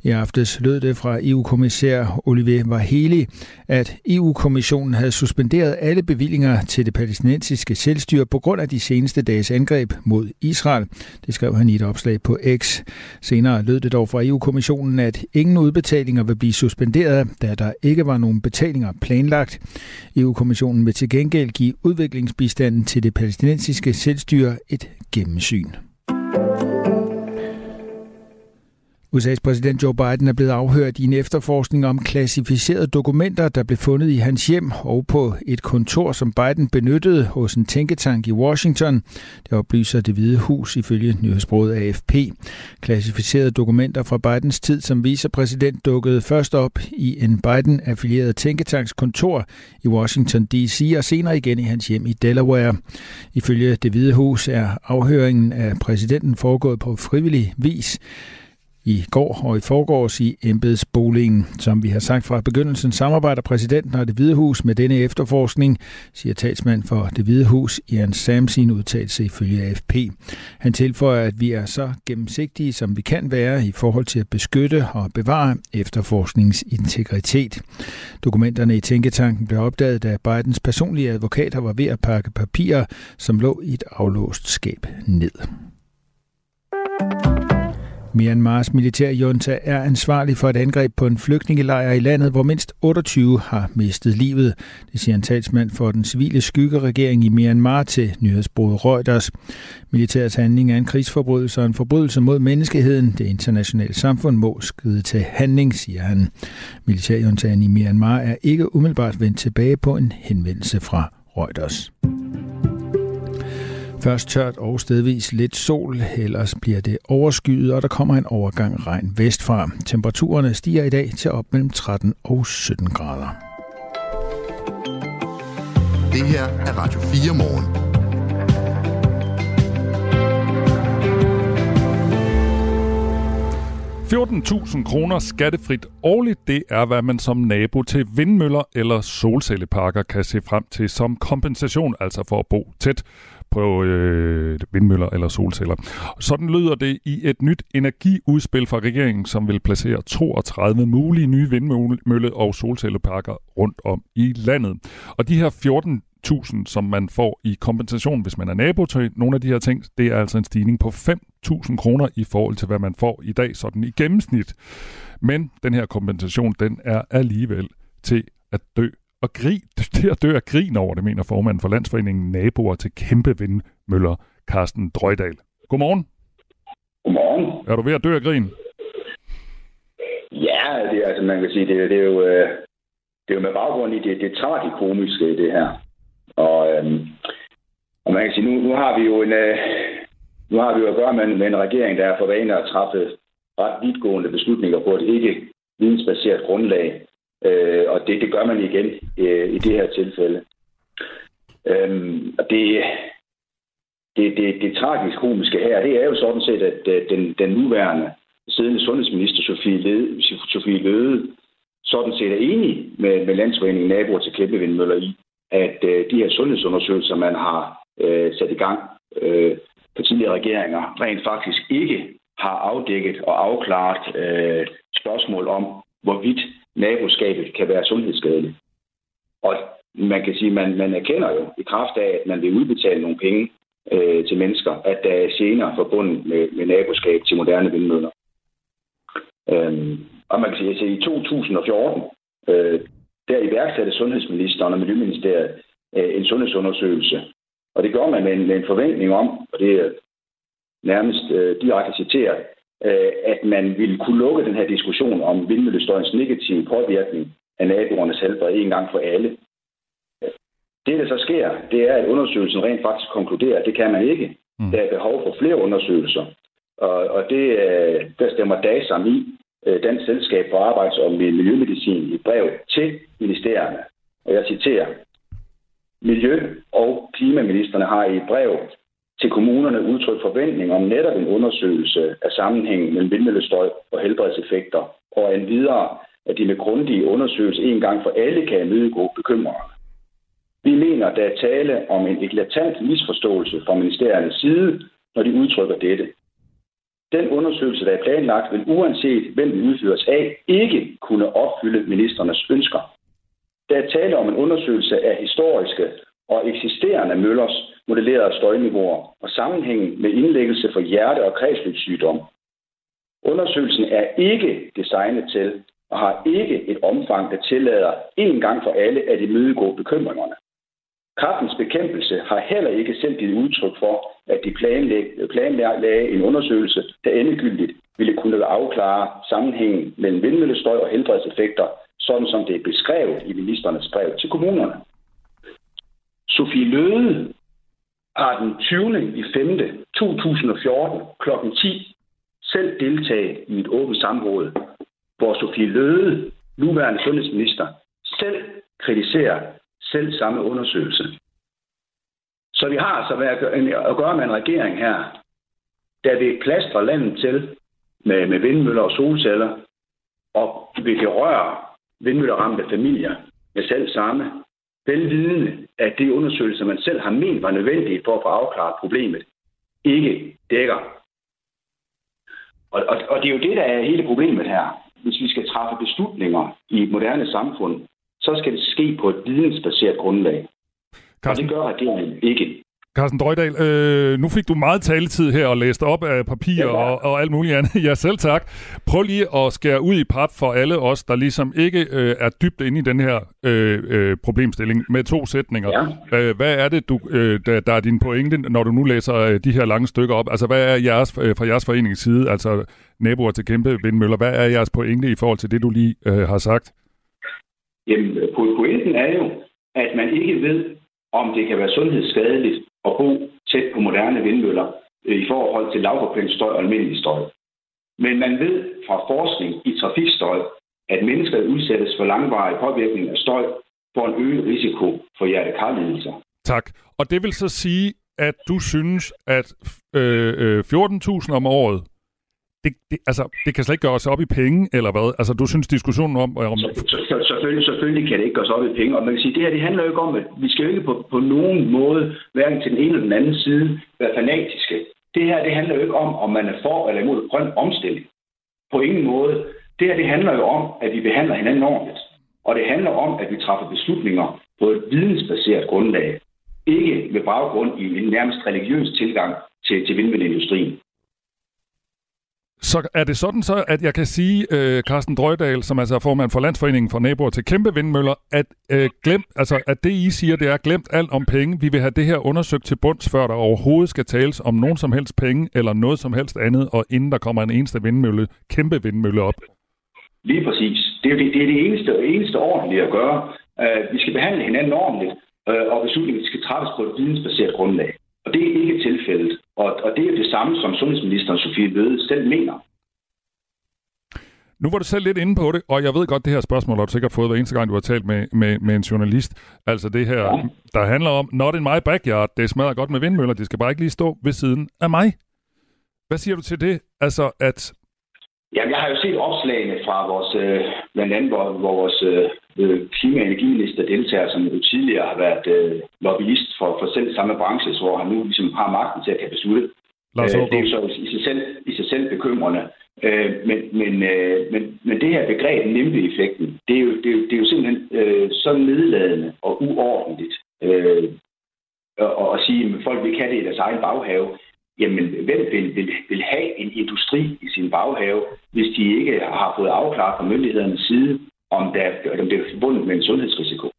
I aftes lød det fra EU-kommissær Olivier Vaheli, at EU-kommissionen havde suspenderet alle bevillinger til det palæstinensiske selvstyre på grund af de seneste dages angreb mod Israel. Det skrev han i et opslag på X. Senere lød det dog fra EU-kommissionen, at ingen udbetalinger vil blive suspenderet, da der ikke var nogen betalinger planlagt. EU-kommissionen vil til gengæld give udviklingsbistanden til det palæstinensiske selvstyre et gennemsyn. USA's præsident Joe Biden er blevet afhørt i en efterforskning om klassificerede dokumenter, der blev fundet i hans hjem og på et kontor, som Biden benyttede hos en tænketank i Washington. Det oplyser det hvide hus ifølge nyhedsbruget AFP. Klassificerede dokumenter fra Bidens tid som vicepræsident dukkede først op i en Biden-affilieret tænketanks kontor i Washington D.C. og senere igen i hans hjem i Delaware. Ifølge det hvide hus er afhøringen af præsidenten foregået på frivillig vis i går og i forgårs i embedsboligen. Som vi har sagt fra begyndelsen, samarbejder præsidenten og det Hvide Hus med denne efterforskning, siger talsmand for det Hvide Hus, Jan Sam, sin udtalelse ifølge AFP. Han tilføjer, at vi er så gennemsigtige, som vi kan være i forhold til at beskytte og bevare efterforskningens integritet. Dokumenterne i Tænketanken blev opdaget, da Bidens personlige advokater var ved at pakke papirer, som lå i et aflåst skab ned. Myanmars militærjunta er ansvarlig for et angreb på en flygtningelejr i landet, hvor mindst 28 har mistet livet. Det siger en talsmand for den civile skyggeregering i Myanmar til nyhedsbruget Reuters. Militærets handling er en krigsforbrydelse og en forbrydelse mod menneskeheden. Det internationale samfund må skride til handling, siger han. Militærjuntaen i Myanmar er ikke umiddelbart vendt tilbage på en henvendelse fra Reuters. Først tørt og stedvis lidt sol, ellers bliver det overskyet, og der kommer en overgang regn vestfra. Temperaturerne stiger i dag til op mellem 13 og 17 grader. Det her er Radio 4 morgen. ...14.000 kroner skattefrit årligt, det er, hvad man som nabo til vindmøller eller solcelleparker kan se frem til som kompensation, altså for at bo tæt på øh, vindmøller eller solceller. Sådan lyder det i et nyt energiudspil fra regeringen, som vil placere 32 mulige nye vindmølle- og solcelleparker rundt om i landet. Og de her 14 1000, som man får i kompensation, hvis man er nabo til nogle af de her ting, det er altså en stigning på 5.000 kroner i forhold til, hvad man får i dag, sådan i gennemsnit. Men den her kompensation, den er alligevel til at dø og grin, (laughs) det at dø af grin over det, mener formanden for Landsforeningen Naboer til kæmpe vindmøller, Carsten Drøjdal. Godmorgen. Godmorgen. Er du ved at dø af grin? Ja, det, altså man kan sige, det, det er jo... Øh, det er jo med baggrund i det, det tragikomiske i det her. Og, øhm, og man kan sige, nu, nu har vi jo en, øh, nu har vi jo at gøre med, med en regering, der er for vane at træffe ret vidtgående beslutninger på et ikke vidensbaseret grundlag. Øh, og det, det gør man igen øh, i det her tilfælde. Øhm, og det, det, det, det tragisk komiske her, det er jo sådan set, at øh, den, den nuværende siddende sundhedsminister Sofie Løde, Sofie Løde sådan set er enig med, med Landsforeningen Naboer til Kæmpevindmøller i, at øh, de her sundhedsundersøgelser, man har øh, sat i gang øh, på tidligere regeringer, rent faktisk ikke har afdækket og afklaret øh, spørgsmål om, hvorvidt naboskabet kan være sundhedsskadeligt. Og man kan sige, man, man erkender jo i kraft af, at man vil udbetale nogle penge øh, til mennesker, at der er senere forbundet med, med naboskab til moderne vindmøller. Øhm, og man kan sige, at i 2014, øh, der iværksatte Sundhedsministeren og Miljøministeriet øh, en sundhedsundersøgelse. Og det gør man med en, med en forventning om, og det er nærmest øh, direkte citeret, øh, at man ville kunne lukke den her diskussion om vindmøllestøjens negative påvirkning af naboernes helbred en gang for alle. Det, der så sker, det er, at undersøgelsen rent faktisk konkluderer, at det kan man ikke. Mm. Der er behov for flere undersøgelser. Og, og det, øh, der stemmer DASAM i, øh, Dansk Selskab for Arbejds- og Miljømedicin, i brev til ministerierne. Og jeg citerer. Miljø- og klimaministerne har i et brev til kommunerne udtrykt forventning om netop en undersøgelse af sammenhængen mellem vindmøllestøj og helbredseffekter, og en videre, at de med grundige undersøgelser en gang for alle kan imødegå bekymringerne. Vi mener, der er tale om en eklatant misforståelse fra ministeriernes side, når de udtrykker dette. Den undersøgelse, der er planlagt, vil uanset hvem den udføres af, ikke kunne opfylde ministerernes ønsker. Der er tale om en undersøgelse af historiske og eksisterende møllers modellerede støjniveauer og sammenhængen med indlæggelse for hjerte- og kredsløbssygdom. Undersøgelsen er ikke designet til og har ikke et omfang, der tillader en gang for alle at imødegå bekymringerne. Kraftens bekæmpelse har heller ikke selv givet udtryk for, at de planlagde en undersøgelse, der endegyldigt ville kunne afklare sammenhængen mellem vindmøllestøj og helbredseffekter, sådan som det er beskrevet i ministernes brev til kommunerne. Sofie Løde har den 20. i 5. 2014 kl. 10 selv deltaget i et åbent samråd, hvor Sofie Løde, nuværende sundhedsminister, selv kritiserer selv samme undersøgelse. Så vi har altså at gøre med en regering her, der vil plastre landet til med, med vindmøller og solceller, og vil berøre vindmølleramte familier med selv samme, velvidende, at de undersøgelser, man selv har ment var nødvendige for at få afklaret problemet, ikke dækker. Og, og, og det er jo det, der er hele problemet her. Hvis vi skal træffe beslutninger i et moderne samfund, så skal det ske på et vidensbaseret grundlag. Carsten, og det gør regeringen ikke. Carsten Drøjdal, øh, nu fik du meget taletid her og læste op af papir ja, og, og alt muligt andet. (laughs) Ja, selv tak. Prøv lige at skære ud i pap for alle os, der ligesom ikke øh, er dybt inde i den her øh, øh, problemstilling med to sætninger. Ja. Øh, hvad er det, du, øh, der, der er din pointe, når du nu læser øh, de her lange stykker op? Altså, hvad er jeres, øh, fra jeres forenings side, altså naboer til kæmpe vindmøller, hvad er jeres pointe i forhold til det, du lige øh, har sagt? Jamen, pointen er jo, at man ikke ved, om det kan være sundhedsskadeligt at bo tæt på moderne vindmøller øh, i forhold til lavfrekvent støj og almindelig støj. Men man ved fra forskning i trafikstøj, at mennesker, udsættes for langvarig påvirkning af støj, for en øget risiko for hjertekarlidelser. Tak. Og det vil så sige, at du synes, at øh, øh 14.000 om året det, det, altså, det kan slet ikke gøres op i penge, eller hvad? Altså, du synes diskussionen om... om... Så, så, selvfølgelig, selvfølgelig kan det ikke gøres op i penge, og man kan sige, det her det handler jo ikke om, at vi skal jo ikke på, på nogen måde, hverken til den ene eller den anden side, være fanatiske. Det her, det handler jo ikke om, om man er for eller imod grøn omstilling. På ingen måde. Det her, det handler jo om, at vi behandler hinanden ordentligt. Og det handler om, at vi træffer beslutninger på et vidensbaseret grundlag. Ikke med baggrund i en nærmest religiøs tilgang til, til vindmølleindustrien. Så er det sådan så, at jeg kan sige, øh, Carsten Drøjdal, som altså er formand for Landsforeningen for Naboer til Kæmpe Vindmøller, at, øh, glem, altså, at det I siger, det er glemt alt om penge. Vi vil have det her undersøgt til bunds, før der overhovedet skal tales om nogen som helst penge eller noget som helst andet, og inden der kommer en eneste vindmølle, kæmpe vindmølle op. Lige præcis. Det er det, det, er det eneste, eneste ordentlige at gøre. Uh, vi skal behandle hinanden ordentligt, uh, og beslutningen skal træffes på et vidensbaseret grundlag. Og det er ikke tilfældet. Og, og det er det samme, som sundhedsministeren Sofie Løde selv mener. Nu var du selv lidt inde på det, og jeg ved godt, det her spørgsmål har du sikkert fået hver eneste gang, du har talt med, med, med en journalist. Altså det her, ja. der handler om, not in my backyard, det smadrer godt med vindmøller, det skal bare ikke lige stå ved siden af mig. Hvad siger du til det? Altså at... Ja, jeg har jo set opslagene fra vores, øh, blandt andet vores øh, klima- og energiminister deltager, som jo tidligere har været øh, lobbyist for, for selv samme branche, hvor han nu ligesom har magten til at kan beslutte. Lars øh, det er jo så i sig selv, i sig selv bekymrende. Øh, men, men, øh, men, men det her begreb, NIMBY-effekten, det er jo, det er jo, det er jo simpelthen øh, så nedladende og uordentligt øh, at, at sige, at folk vil kan det i deres egen baghave. Jamen, hvem vil, vil, vil have en industri i sin baghave, hvis de ikke har fået afklaret fra myndighedernes side, om, der, om det er forbundet med en sundhedsrisiko?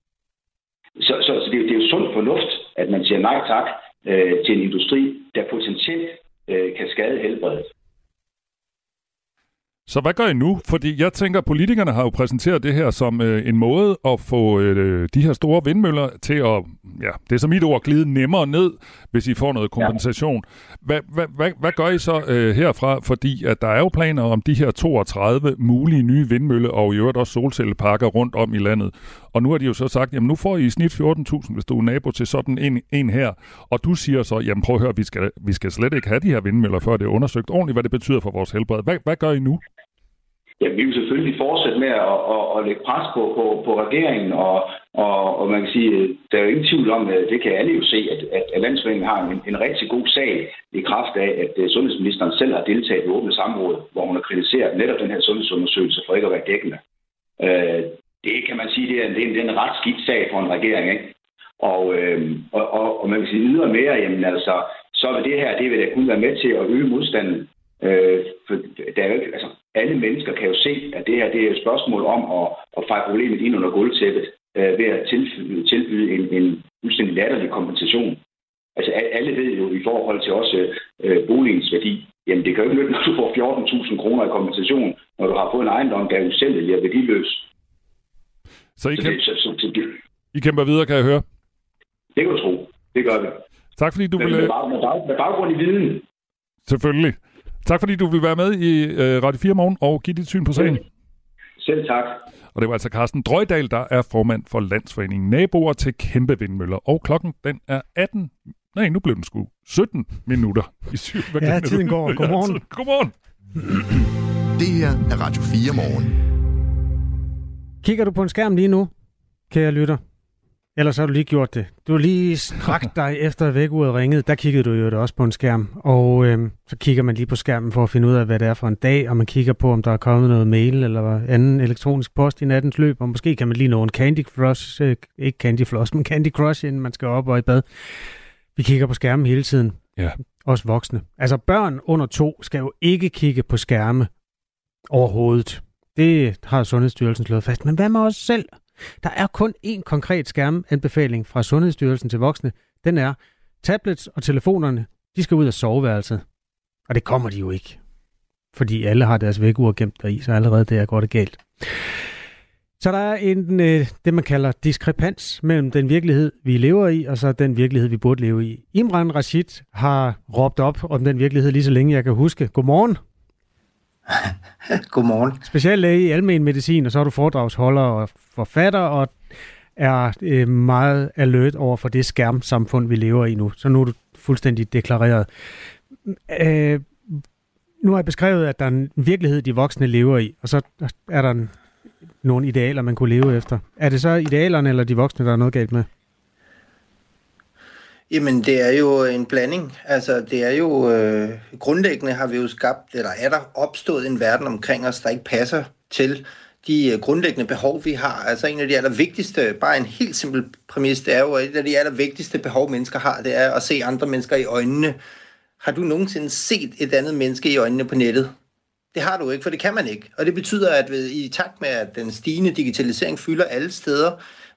Så, så, så det, er, det er jo sund fornuft, at man siger nej tak øh, til en industri, der potentielt øh, kan skade helbredet. Så hvad gør I nu? Fordi jeg tænker, at politikerne har jo præsenteret det her som øh, en måde at få øh, de her store vindmøller til at, ja, det er som mit ord, glide nemmere ned, hvis I får noget kompensation. Ja. Hvad, hvad, hvad, hvad gør I så øh, herfra? Fordi at der er jo planer om de her 32 mulige nye vindmølle og i øvrigt også solcelleparker rundt om i landet. Og nu har de jo så sagt, jamen nu får I i snit 14.000, hvis du er nabo til sådan en, en her. Og du siger så, jamen prøv at høre, vi skal, vi skal slet ikke have de her vindmøller, før det er undersøgt ordentligt, hvad det betyder for vores helbred. Hvad, hvad gør I nu? Ja, vi vil selvfølgelig fortsætte med at, at, at lægge pres på, på, på regeringen, og, og, og man kan sige, der er jo ingen tvivl om, at det kan alle jo se, at, at, at Landsforeningen har en, en rigtig god sag i kraft af, at øh, sundhedsministeren selv har deltaget i åbne samråd, hvor hun har kritiseret netop den her sundhedsundersøgelse for ikke at være dækkende. Øh, det kan man sige, det er en, det er en ret skidt sag for en regering, ikke? Og, øh, og, og, og man kan sige ydermere, mere, jamen altså, så vil det her, det vil da kun være med til at øge modstanden. Øh, for der er jo ikke, altså, alle mennesker kan jo se, at det her det er et spørgsmål om at, at fejre problemet ind under gulvtæppet øh, ved at tilbyde, tilbyde en, en fuldstændig latterlig kompensation. Altså alle ved jo i forhold til også øh, boligens værdi, jamen det kan jo ikke nytte, når du får 14.000 kroner i kompensation, når du har fået en ejendom, der er usælgelig og værdiløs. Så I, så, det, så, så, så det, I kæmper videre, kan jeg høre? Det kan du tro. Det gør vi. Tak fordi du ville... Med, bag, med, bag, med baggrund i viden. Selvfølgelig. Tak fordi du vil være med i øh, Radio 4 morgen og give dit syn på sagen. Selv tak. Og det var altså Carsten Drøjdal, der er formand for Landsforeningen Naboer til Kæmpe Vindmøller. Og klokken den er 18. Nej, nu blev den sgu 17 minutter i syv. Hvad ja, tiden går. Godmorgen. Godmorgen. Det her er Radio 4 morgen. Kigger du på en skærm lige nu, kære lytter? Ellers har du lige gjort det. Du har lige strakt dig efter vækkeuret ringede. Der kiggede du jo også på en skærm. Og øh, så kigger man lige på skærmen for at finde ud af, hvad det er for en dag. Og man kigger på, om der er kommet noget mail eller anden elektronisk post i nattens løb. Og måske kan man lige nå en Candy Crush. Øh, ikke Candy Floss, (laughs) men Candy Crush, inden man skal op og i bad. Vi kigger på skærmen hele tiden. Ja. Også voksne. Altså børn under to skal jo ikke kigge på skærme overhovedet. Det har Sundhedsstyrelsen slået fast. Men hvad med os selv? Der er kun én konkret skærmanbefaling fra Sundhedsstyrelsen til voksne. Den er, tablets og telefonerne, de skal ud af soveværelset. Og det kommer de jo ikke. Fordi alle har deres vækkeur gemt deri, så allerede der går det galt. Så der er en, øh, det, man kalder diskrepans mellem den virkelighed, vi lever i, og så den virkelighed, vi burde leve i. Imran Rashid har råbt op om den virkelighed lige så længe jeg kan huske. Godmorgen. (laughs) Godmorgen. Speciallæge i almen medicin, og så er du foredragsholder og forfatter, og er øh, meget alert over for det skærmsamfund, vi lever i nu. Så nu er du fuldstændig deklareret. Øh, nu har jeg beskrevet, at der er en virkelighed, de voksne lever i, og så er der en, nogle idealer, man kunne leve efter. Er det så idealerne eller de voksne, der er noget galt med? Jamen, det er jo en blanding. Altså, det er jo øh, grundlæggende har vi jo skabt, eller er der opstået en verden omkring os, der ikke passer til de øh, grundlæggende behov, vi har. Altså en af de allervigtigste, bare en helt simpel præmis, det er jo, at et af de allervigtigste behov, mennesker har, det er at se andre mennesker i øjnene. Har du nogensinde set et andet menneske i øjnene på nettet? Det har du ikke, for det kan man ikke. Og det betyder, at ved, i takt med, at den stigende digitalisering fylder alle steder,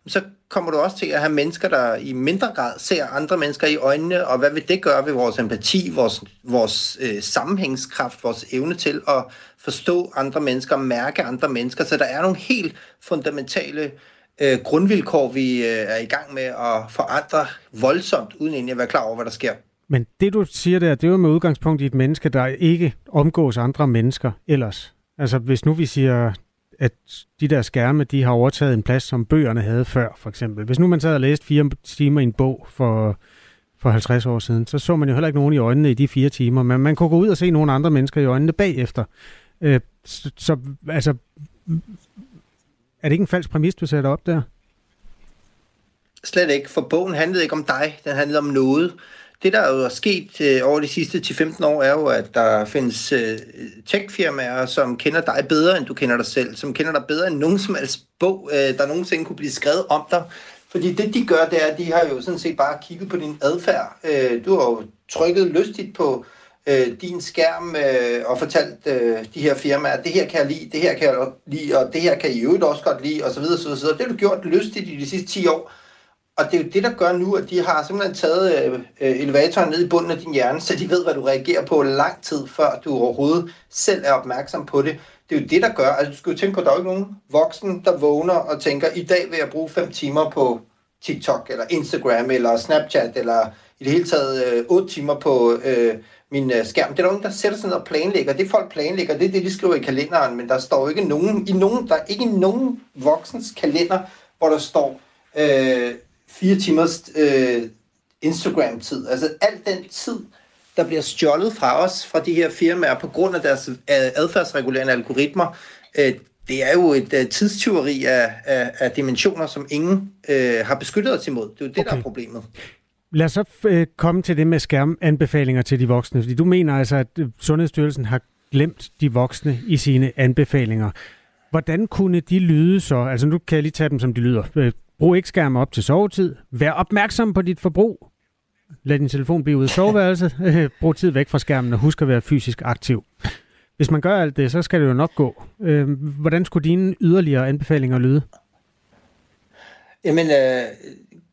så kommer du også til at have mennesker, der i mindre grad ser andre mennesker i øjnene, og hvad vil det gøre ved vores empati, vores, vores øh, sammenhængskraft, vores evne til at forstå andre mennesker, mærke andre mennesker. Så der er nogle helt fundamentale øh, grundvilkår, vi øh, er i gang med at forandre voldsomt, uden egentlig at være klar over, hvad der sker. Men det, du siger der, det er jo med udgangspunkt i et menneske, der ikke omgås andre mennesker ellers. Altså, hvis nu vi siger, at de der skærme, de har overtaget en plads, som bøgerne havde før, for eksempel. Hvis nu man sad og læste fire timer i en bog for, for 50 år siden, så så man jo heller ikke nogen i øjnene i de fire timer, men man kunne gå ud og se nogle andre mennesker i øjnene bagefter. Øh, så, så altså, er det ikke en falsk præmis, du sætter op der? Slet ikke, for bogen handlede ikke om dig, den handlede om noget. Det, der jo sket øh, over de sidste 10-15 år, er jo, at der findes øh, techfirmaer, som kender dig bedre, end du kender dig selv, som kender dig bedre end nogen som helst bog, øh, der nogensinde kunne blive skrevet om dig. Fordi det, de gør, det er, at de har jo sådan set bare kigget på din adfærd. Øh, du har jo trykket lystigt på øh, din skærm øh, og fortalt øh, de her firmaer, det her kan jeg lide, det her kan jeg lide, og det her kan I øvrigt også godt lide, osv. så videre. Det har du gjort lystigt i de sidste 10 år. Og det er jo det, der gør nu, at de har simpelthen taget øh, øh, elevatoren ned i bunden af din hjerne, så de ved, hvad du reagerer på lang tid, før du overhovedet selv er opmærksom på det. Det er jo det, der gør, altså du skal jo tænke på, at der er ikke nogen voksen, der vågner og tænker, i dag vil jeg bruge 5 timer på TikTok, eller Instagram, eller Snapchat, eller i det hele taget øh, 8 timer på øh, min øh, skærm. Det er der nogen, der sætter sig ned og planlægger. Det folk planlægger, det er det, de skriver i kalenderen, men der står ikke nogen, i nogen, der er ikke nogen voksens kalender, hvor der står, øh, fire timers øh, Instagram-tid. Altså al den tid, der bliver stjålet fra os, fra de her firmaer, på grund af deres adfærdsregulerende algoritmer, øh, det er jo et uh, tidstyveri af, af, af dimensioner, som ingen øh, har beskyttet os imod. Det er jo det, okay. der er problemet. Lad os så øh, komme til det med skærmanbefalinger til de voksne. Fordi du mener altså, at øh, Sundhedsstyrelsen har glemt de voksne i sine anbefalinger. Hvordan kunne de lyde så? Altså nu kan jeg lige tage dem, som de lyder. Brug ikke skærme op til sovetid. Vær opmærksom på dit forbrug. Lad din telefon blive ude i soveværelset. (laughs) Brug tid væk fra skærmen og husk at være fysisk aktiv. Hvis man gør alt det, så skal det jo nok gå. Øh, hvordan skulle dine yderligere anbefalinger lyde? Jamen, øh,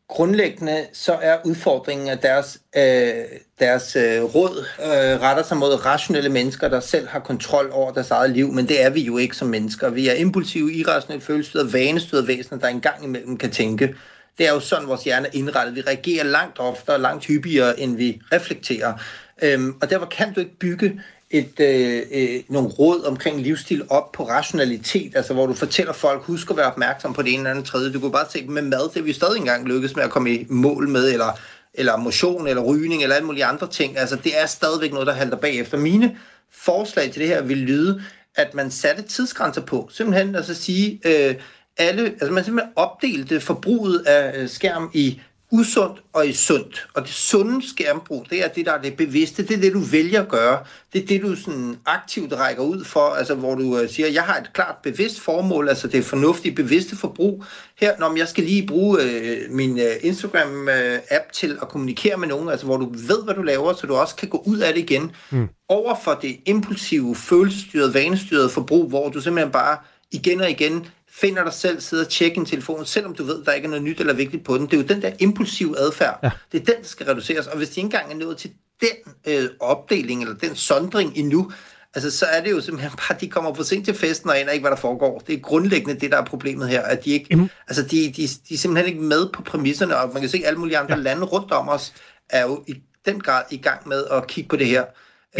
grundlæggende så er udfordringen, at deres, øh, deres øh, råd øh, retter sig mod rationelle mennesker, der selv har kontrol over deres eget liv, men det er vi jo ikke som mennesker. Vi er impulsive, irrationelle, følelsestyrede, vanestyrede væsener, der engang imellem kan tænke. Det er jo sådan, vores hjerne er indrettet. Vi reagerer langt oftere, langt hyppigere, end vi reflekterer. Øhm, og derfor kan du ikke bygge et, øh, øh, nogle råd omkring livsstil op på rationalitet, altså hvor du fortæller folk, husk at være opmærksom på det ene eller andet tredje. Du kunne bare se med mad, det vi stadig engang lykkes med at komme i mål med, eller, eller motion, eller rygning, eller alle mulige andre ting. Altså det er stadigvæk noget, der halter bagefter. Mine forslag til det her vil lyde, at man satte tidsgrænser på. Simpelthen altså sige, øh, alle, altså man simpelthen opdelte forbruget af øh, skærm i usundt og i sundt. Og det sunde skærmbrug, det er det, der er det bevidste. Det er det, du vælger at gøre. Det er det, du sådan aktivt rækker ud for, altså hvor du uh, siger, jeg har et klart bevidst formål, altså det er fornuftige, bevidste forbrug. Her, når jeg skal lige bruge uh, min uh, Instagram-app til at kommunikere med nogen, altså hvor du ved, hvad du laver, så du også kan gå ud af det igen. Mm. Over for det impulsive, følelsestyrede, vanestyrede forbrug, hvor du simpelthen bare igen og igen finder dig selv sidde og tjekke en telefon, selvom du ved, der ikke er noget nyt eller vigtigt på den. Det er jo den der impulsive adfærd. Ja. Det er den, der skal reduceres. Og hvis de ikke engang er nået til den øh, opdeling eller den sondring endnu, altså så er det jo simpelthen bare, at de kommer for sent til festen og aner ikke, hvad der foregår. Det er grundlæggende det, der er problemet her, at de ikke, mm. altså de, de, de er simpelthen ikke med på præmisserne, og man kan se, at alle mulige andre ja. lande rundt om os er jo i den grad i gang med at kigge på det her.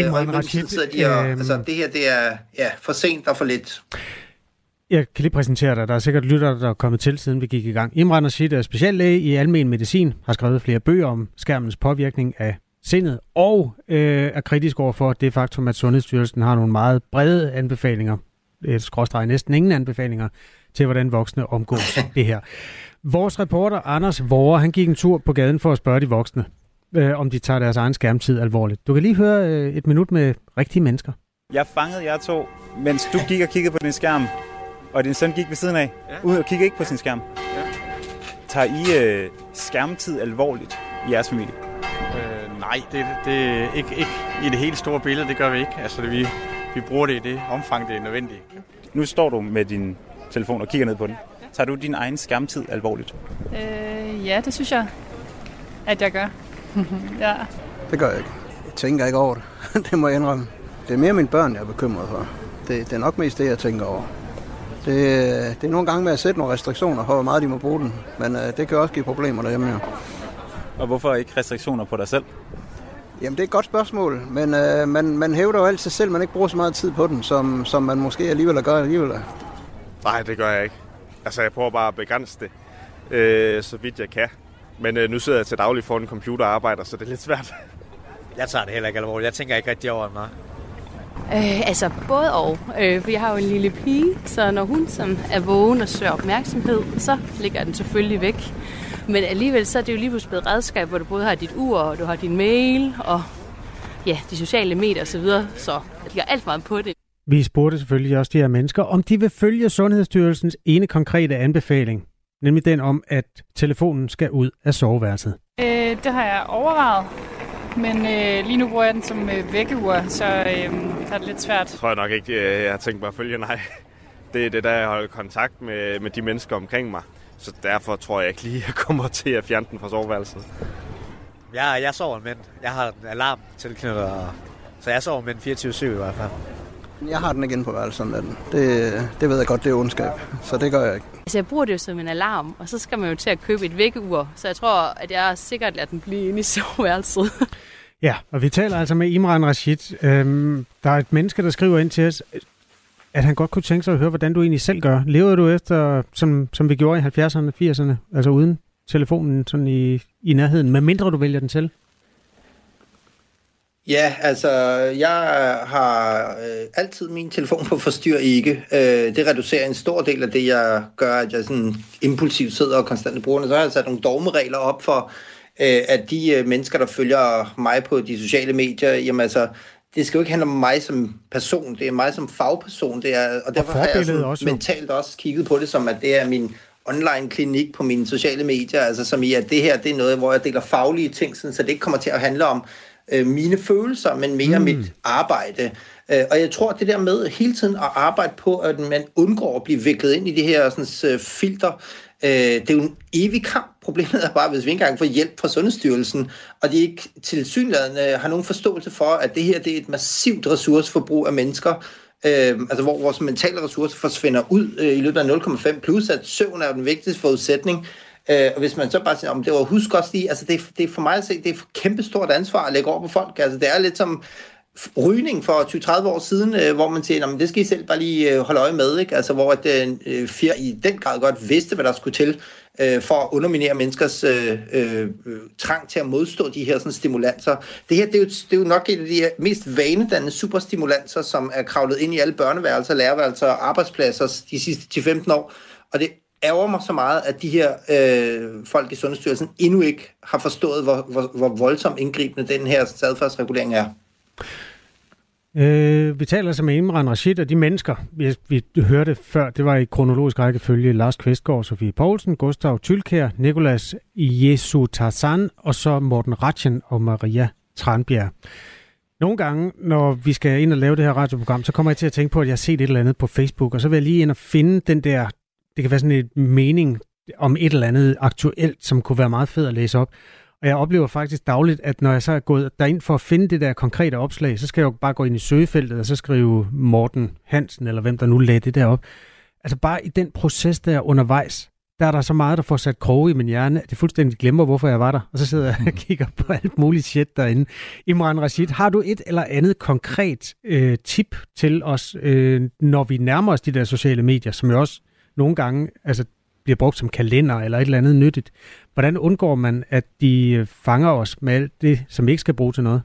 Øh, og i de og, øh, altså det her, det er ja, for sent og for lidt. Jeg kan lige præsentere dig. Der er sikkert lytter, der er kommet til, siden vi gik i gang. Imran Rashid er speciallæge i almen medicin, har skrevet flere bøger om skærmens påvirkning af sindet, og øh, er kritisk over for det faktum, at Sundhedsstyrelsen har nogle meget brede anbefalinger, et skråstrej næsten ingen anbefalinger, til hvordan voksne omgås (laughs) det her. Vores reporter Anders Vore, han gik en tur på gaden for at spørge de voksne, øh, om de tager deres egen skærmtid alvorligt. Du kan lige høre øh, et minut med rigtige mennesker. Jeg fangede jer to, mens du gik og kiggede på din skærm og din søn gik ved siden af, ja. ud og kiggede ikke på sin skærm. Ja. Tager I øh, skærmtid alvorligt i jeres familie? Øh, nej, det, det ikke, ikke i det helt store billede, det gør vi ikke. Altså, det, vi, vi bruger det i det omfang, det er nødvendigt. Nu står du med din telefon og kigger ned på den. Tager du din egen skærmtid alvorligt? Øh, ja, det synes jeg, at jeg gør. (laughs) ja. Det gør jeg ikke. Jeg tænker ikke over det. (laughs) det må jeg indrømme. Det er mere mine børn, jeg er bekymret for. Det, det er nok mest det, jeg tænker over. Det, det er nogle gange med at sætte nogle restriktioner for, hvor meget de må bruge den. Men uh, det kan også give problemer derhjemme her. Og hvorfor ikke restriktioner på dig selv? Jamen, det er et godt spørgsmål, men uh, man, man hævder jo altid selv, at man ikke bruger så meget tid på den, som, som man måske alligevel gør alligevel. Nej, det gør jeg ikke. Altså, jeg prøver bare at begrænse det, øh, så vidt jeg kan. Men øh, nu sidder jeg til daglig foran en computer og arbejder, så det er lidt svært. Jeg tager det heller ikke alvorligt. Jeg tænker ikke rigtig over mig. Øh, altså både og. Øh, for jeg har jo en lille pige, så når hun som er vågen og søger opmærksomhed, så ligger den selvfølgelig væk. Men alligevel så er det jo lige pludselig et redskab, hvor du både har dit ur, og du har din mail, og ja, de sociale medier osv. Så, så jeg ligger alt meget på det. Vi spurgte selvfølgelig også de her mennesker, om de vil følge Sundhedsstyrelsens ene konkrete anbefaling, nemlig den om, at telefonen skal ud af soveværelset. Øh, det har jeg overvejet, men øh, lige nu bruger jeg den som øh, vækkeur, så øh, er det lidt svært. Jeg tror jeg nok ikke, øh, jeg har tænkt mig at følge, nej. (laughs) Det er det, der jeg holder kontakt med, med de mennesker omkring mig. Så derfor tror jeg ikke lige, at jeg kommer (laughs) til at fjerne den fra soveværelset. Jeg, jeg sover med den. Jeg har en alarm tilknyttet, så jeg sover med den 24-7 i hvert fald. Jeg har den igen på værelset om natten. Det, det ved jeg godt, det er ondskab, så det gør jeg ikke. Altså jeg bruger det jo som en alarm, og så skal man jo til at købe et vækkeur, så jeg tror, at jeg sikkert lader den blive inde i (laughs) soveværelset. Ja, og vi taler altså med Imran Rashid. Øhm, der er et menneske, der skriver ind til os, at han godt kunne tænke sig at høre, hvordan du egentlig selv gør. Lever du efter, som, som vi gjorde i 70'erne og 80'erne, altså uden telefonen sådan i, i nærheden, medmindre du vælger den til? Ja, altså, jeg har øh, altid min telefon på forstyr ikke. Øh, det reducerer en stor del af det, jeg gør, at jeg sådan impulsivt sidder og konstant bruger det. Så har jeg sat nogle dogmeregler op for, øh, at de øh, mennesker, der følger mig på de sociale medier, jamen altså, det skal jo ikke handle om mig som person, det er mig som fagperson, det er, og derfor og har jeg sådan også, mentalt også kigget på det som, at det er min online klinik på mine sociale medier, altså som i, at det her, det er noget, hvor jeg deler faglige ting, sådan, så det ikke kommer til at handle om øh, mine følelser, men mere mm. mit arbejde. Øh, og jeg tror, at det der med hele tiden at arbejde på, at man undgår at blive viklet ind i de her sådan, uh, filter, øh, det er jo en evig kamp. Problemet er bare, hvis vi ikke engang får hjælp fra Sundhedsstyrelsen, og de ikke til synligheden har nogen forståelse for, at det her det er et massivt ressourceforbrug af mennesker, øh, altså hvor vores mentale ressourcer forsvinder ud øh, i løbet af 0,5, plus at søvn er den vigtigste forudsætning. Øh, og hvis man så bare siger, om det var husk også lige, altså det, det er for mig at se, det er et kæmpestort ansvar at lægge over på folk. Altså det er lidt som rygning for 20-30 år siden, øh, hvor man siger, det skal I selv bare lige øh, holde øje med, ikke? Altså hvor at øh, øh FIR i den grad godt vidste, hvad der skulle til øh, for at underminere menneskers øh, øh, øh, trang til at modstå de her sådan, stimulanser. Det her det er, jo, det er jo nok et af de mest vanedannende superstimulanser, som er kravlet ind i alle børneværelser, lærerværelser og arbejdspladser de sidste 10-15 år. Og det ærger mig så meget, at de her øh, folk i Sundhedsstyrelsen endnu ikke har forstået, hvor, hvor, hvor voldsom indgribende den her adfærdsregulering er. Øh, vi taler altså med Imran Rashid, og de mennesker, vi, vi hørte før, det var i kronologisk rækkefølge Lars Kvistgaard, Sofie Poulsen, Gustav Tylkær, Nikolas Jesu Tarzan, og så Morten Ratchen og Maria Tranbjerg. Nogle gange, når vi skal ind og lave det her radioprogram, så kommer jeg til at tænke på, at jeg har set et eller andet på Facebook, og så vil jeg lige ind og finde den der, det kan være sådan et mening om et eller andet aktuelt, som kunne være meget fedt at læse op. Og jeg oplever faktisk dagligt, at når jeg så er gået derind for at finde det der konkrete opslag, så skal jeg jo bare gå ind i søgefeltet og så skrive Morten Hansen, eller hvem der nu lagde det der op. Altså bare i den proces der undervejs, der er der så meget, der får sat kroge i min hjerne, at jeg fuldstændig glemmer, hvorfor jeg var der. Og så sidder jeg og kigger på alt muligt shit derinde. Imran Rashid, har du et eller andet konkret øh, tip til os, øh, når vi nærmer os de der sociale medier, som jo også nogle gange, altså bliver brugt som kalender eller et eller andet nyttigt. Hvordan undgår man, at de øh, fanger os med alt det, som vi ikke skal bruge til noget?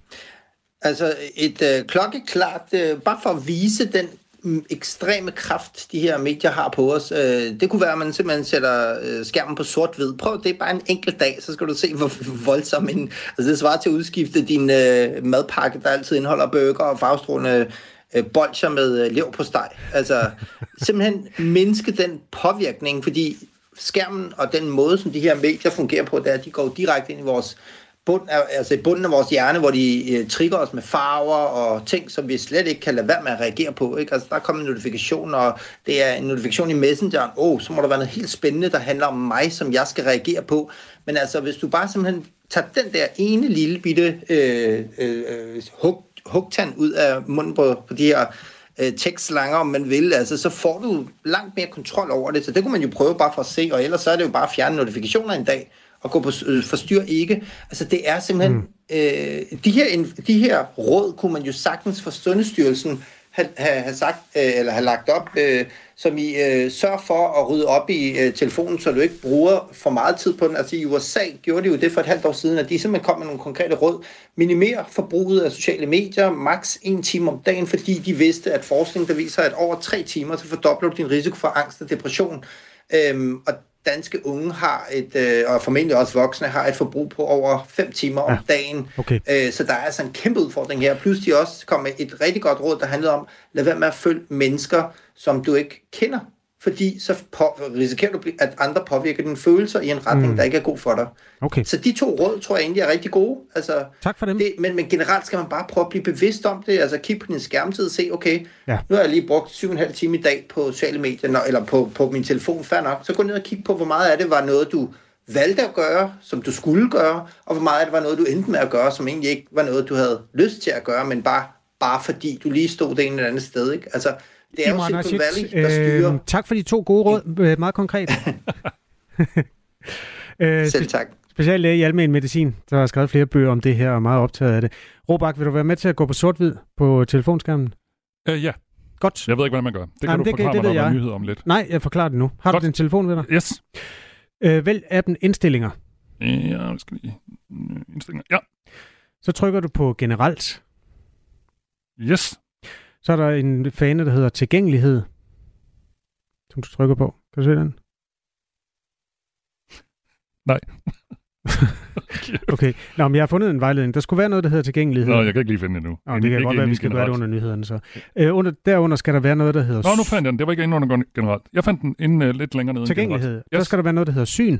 Altså et øh, klokkeklart, øh, bare for at vise den mm, ekstreme kraft, de her medier har på os. Øh, det kunne være, at man simpelthen sætter øh, skærmen på sort-hvid. Prøv det bare en enkelt dag, så skal du se, hvor (laughs) voldsom en... Altså det svarer til at udskifte din øh, madpakke, der altid indeholder bøger og farvestrålende øh, bolcher med øh, lev på steg. Altså (laughs) simpelthen mindske den påvirkning, fordi skærmen og den måde, som de her medier fungerer på, det er, at de går direkte ind i vores bund, altså i bunden af vores hjerne, hvor de øh, trigger os med farver og ting, som vi slet ikke kan lade være med at reagere på. Ikke? Altså, der kommer en notifikation, og det er en notifikation i Messengeren. Åh, oh, så må der være noget helt spændende, der handler om mig, som jeg skal reagere på. Men altså, hvis du bare simpelthen tager den der ene lille bitte øh, øh, hug, hugtand ud af munden på, på de her øh, tekstslanger, om man vil, altså, så får du langt mere kontrol over det. Så det kunne man jo prøve bare for at se, og ellers så er det jo bare at fjerne notifikationer en dag, og gå på øh, forstyr ikke. Altså det er simpelthen, mm. øh, de, her, de her råd kunne man jo sagtens for Sundhedsstyrelsen have, have, sagt, øh, eller have lagt op, øh, som I øh, sørger for at rydde op i øh, telefonen, så du ikke bruger for meget tid på den. Altså i USA gjorde de jo det for et halvt år siden, at de simpelthen kom med nogle konkrete råd. Minimer forbruget af sociale medier, maks en time om dagen, fordi de vidste, at forskning der viser, at over tre timer, så fordobler du din risiko for angst og depression. Øhm, og danske unge har et, øh, og formentlig også voksne, har et forbrug på over 5 timer om ja. dagen. Okay. Øh, så der er altså en kæmpe udfordring her. Plus de også kom med et rigtig godt råd, der handlede om, lad være med at følge mennesker, som du ikke kender fordi så på, risikerer du, at andre påvirker dine følelser i en retning, mm. der ikke er god for dig. Okay. Så de to råd tror jeg egentlig er rigtig gode. Altså, tak for dem. Det, men, men generelt skal man bare prøve at blive bevidst om det, altså kigge på din skærmtid og se, okay, ja. nu har jeg lige brugt 7,5 timer i dag på sociale medier, eller på, på min telefon, fair nok, så gå ned og kig på, hvor meget af det var noget, du valgte at gøre, som du skulle gøre, og hvor meget af det var noget, du endte med at gøre, som egentlig ikke var noget, du havde lyst til at gøre, men bare, bare fordi du lige stod det ene eller andet sted. Ikke? Altså, det er Imran jo Silicon Valley, der styrer. Øh, tak for de to gode råd. (laughs) Øh, meget konkret. (laughs) øh, Selv tak. Speciallæge i almen medicin, der har skrevet flere bøger om det her og er meget optaget af det. Robak, vil du være med til at gå på sort-hvid på telefonskærmen? Øh, ja. Godt. Jeg ved ikke, hvordan man gør. Det kan Nej, du det, forklare det, mig, det når jeg. nyheder om lidt. Nej, jeg forklarer det nu. Har Godt. du din telefon ved dig? Yes. Øh, vælg appen Indstillinger. Ja, jeg skal lige... Indstillinger. Ja. Så trykker du på Generelt. Yes. Så er der en fane, der hedder Tilgængelighed, som du trykker på. Kan du se den? (laughs) Nej. (laughs) okay. Nå, men jeg har fundet en vejledning. Der skulle være noget, der hedder tilgængelighed. Nå, jeg kan ikke lige finde det nu. Nå, det kan godt være, vi skal gøre det under nyhederne så. Øh, under, derunder skal der være noget, der hedder... Nå, nu fandt jeg den. Det var ikke inde under generelt. Jeg fandt den inde uh, lidt længere nede. Tilgængelighed. Yes. Der skal der være noget, der hedder syn.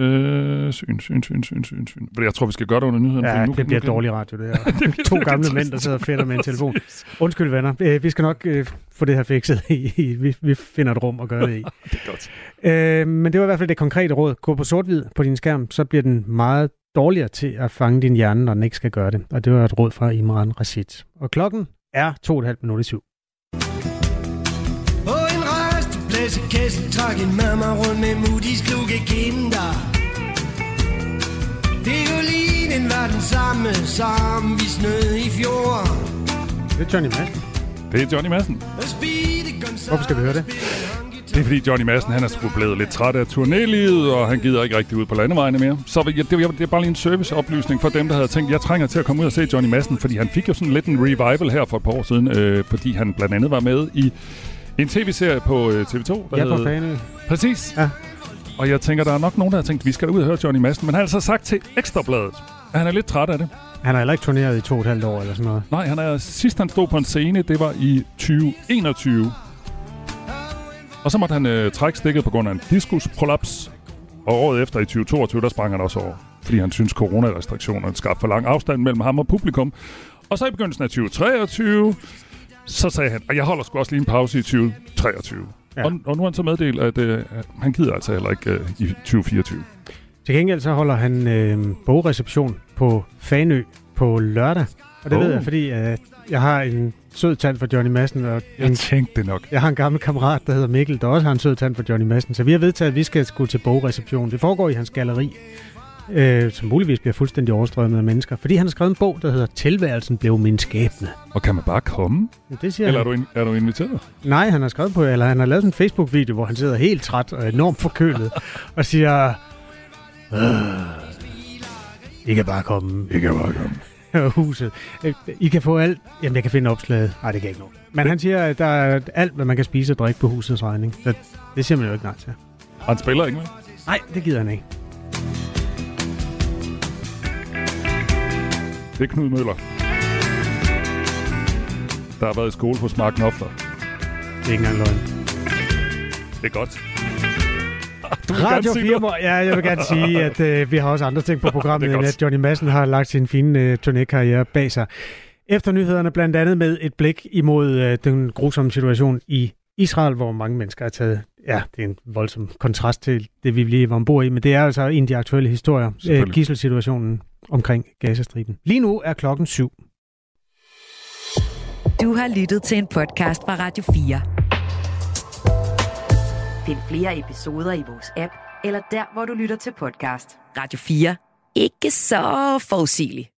Øh, syn, syn, syn, syn, syn, syn. Jeg tror, vi skal gøre det under nyhederne. Ja, nu, det bliver nu, dårlig radio, det her. (laughs) det to gamle mænd, der sidder og fætter med en telefon. (laughs) Undskyld, venner. Øh, vi skal nok øh, få det her fikset. I, vi, vi finder et rum at gøre det i. (laughs) det er godt. Øh, men det var i hvert fald det konkrete råd. Gå på sort-hvid på din skærm, så bliver den meget dårligere til at fange din hjerne, når den ikke skal gøre det. Og det var et råd fra Imran Rashid. Og klokken er to og et halvt minut i syv. Restepladse trak en mamma rundt med Moody's kluge kinder. Violinen var den samme, som vi snød i fjor. Det er Johnny Madsen. Det er Johnny Madsen. Hvorfor skal vi høre det? Det er fordi Johnny Madsen han er sgu blevet lidt træt af turnélivet, og han gider ikke rigtig ud på landevejene mere. Så det, det, det er bare lige en serviceoplysning for dem, der havde tænkt, jeg trænger til at komme ud og se Johnny Madsen, fordi han fik jo sådan lidt en revival her for et par år siden, øh, fordi han blandt andet var med i en tv-serie på øh, TV2. Der Ja, hed- fanden. Præcis. Ja. Og jeg tænker, der er nok nogen, der har tænkt, vi skal ud og høre Johnny Madsen. Men han har altså sagt til Ekstrabladet, at han er lidt træt af det. Han har heller ikke turneret i to og et halvt år eller sådan noget. Nej, han er, sidst han stod på en scene, det var i 2021. Og så måtte han øh, trække stikket på grund af en diskusprolaps. Og året efter i 2022, der sprang han også over. Fordi han synes, coronarestriktionerne skabte for lang afstand mellem ham og publikum. Og så i begyndelsen af 2023, så sagde han, og jeg holder sgu også lige en pause i 2023. Ja. Og, og nu har han så meddelt, at øh, han gider altså heller ikke øh, i 2024. Til gengæld så holder han øh, bogreception på Fanø på lørdag. Og det. Oh. ved jeg, fordi øh, jeg har en sød tand for Johnny Madsen. Og Jeg en, tænkte det nok. jeg har en gammel kammerat, der hedder Mikkel, der også har en sød tand for Johnny Madsen. Så vi har vedtaget, at vi skal gå til bogreception. Det foregår i hans galleri, øh, som muligvis bliver fuldstændig overstrømmet af mennesker. Fordi han har skrevet en bog, der hedder Tilværelsen blev min skæbne. Og kan man bare komme? Ja, det siger Eller er han. du, in- er du inviteret? Nej, han har skrevet på, eller han har lavet sådan en Facebook-video, hvor han sidder helt træt og enormt forkølet, (laughs) og siger, "Øh, I kan bare komme. I kan bare komme. (laughs) huset. Øh, I kan få alt. Jamen, jeg kan finde opslaget. Nej, det kan ikke nå. Men han siger, at der er alt, hvad man kan spise og drikke på husets regning. Så det siger man jo ikke nej til. Han spiller ikke med? Nej, det gider han ikke. Det er Knud Møller. Der har været i skole på Smark Knopfler. Det er ikke engang løgn. Det er godt. Du Radio gerne sige 4 noget? må, ja, jeg vil gerne sige, (laughs) at øh, vi har også andre ting på programmet, end at Johnny Madsen har lagt sin fine øh, turnékarriere bag sig. Efter nyhederne blandt andet med et blik imod øh, den grusomme situation i Israel, hvor mange mennesker er taget. Ja, det er en voldsom kontrast til det, vi lige var ombord i, men det er altså en af de aktuelle historier. Øh, gisselsituationen omkring Gazastriben. Lige nu er klokken syv. Du har lyttet til en podcast fra Radio 4. Find flere episoder i vores app, eller der, hvor du lytter til podcast. Radio 4. Ikke så forudsigeligt.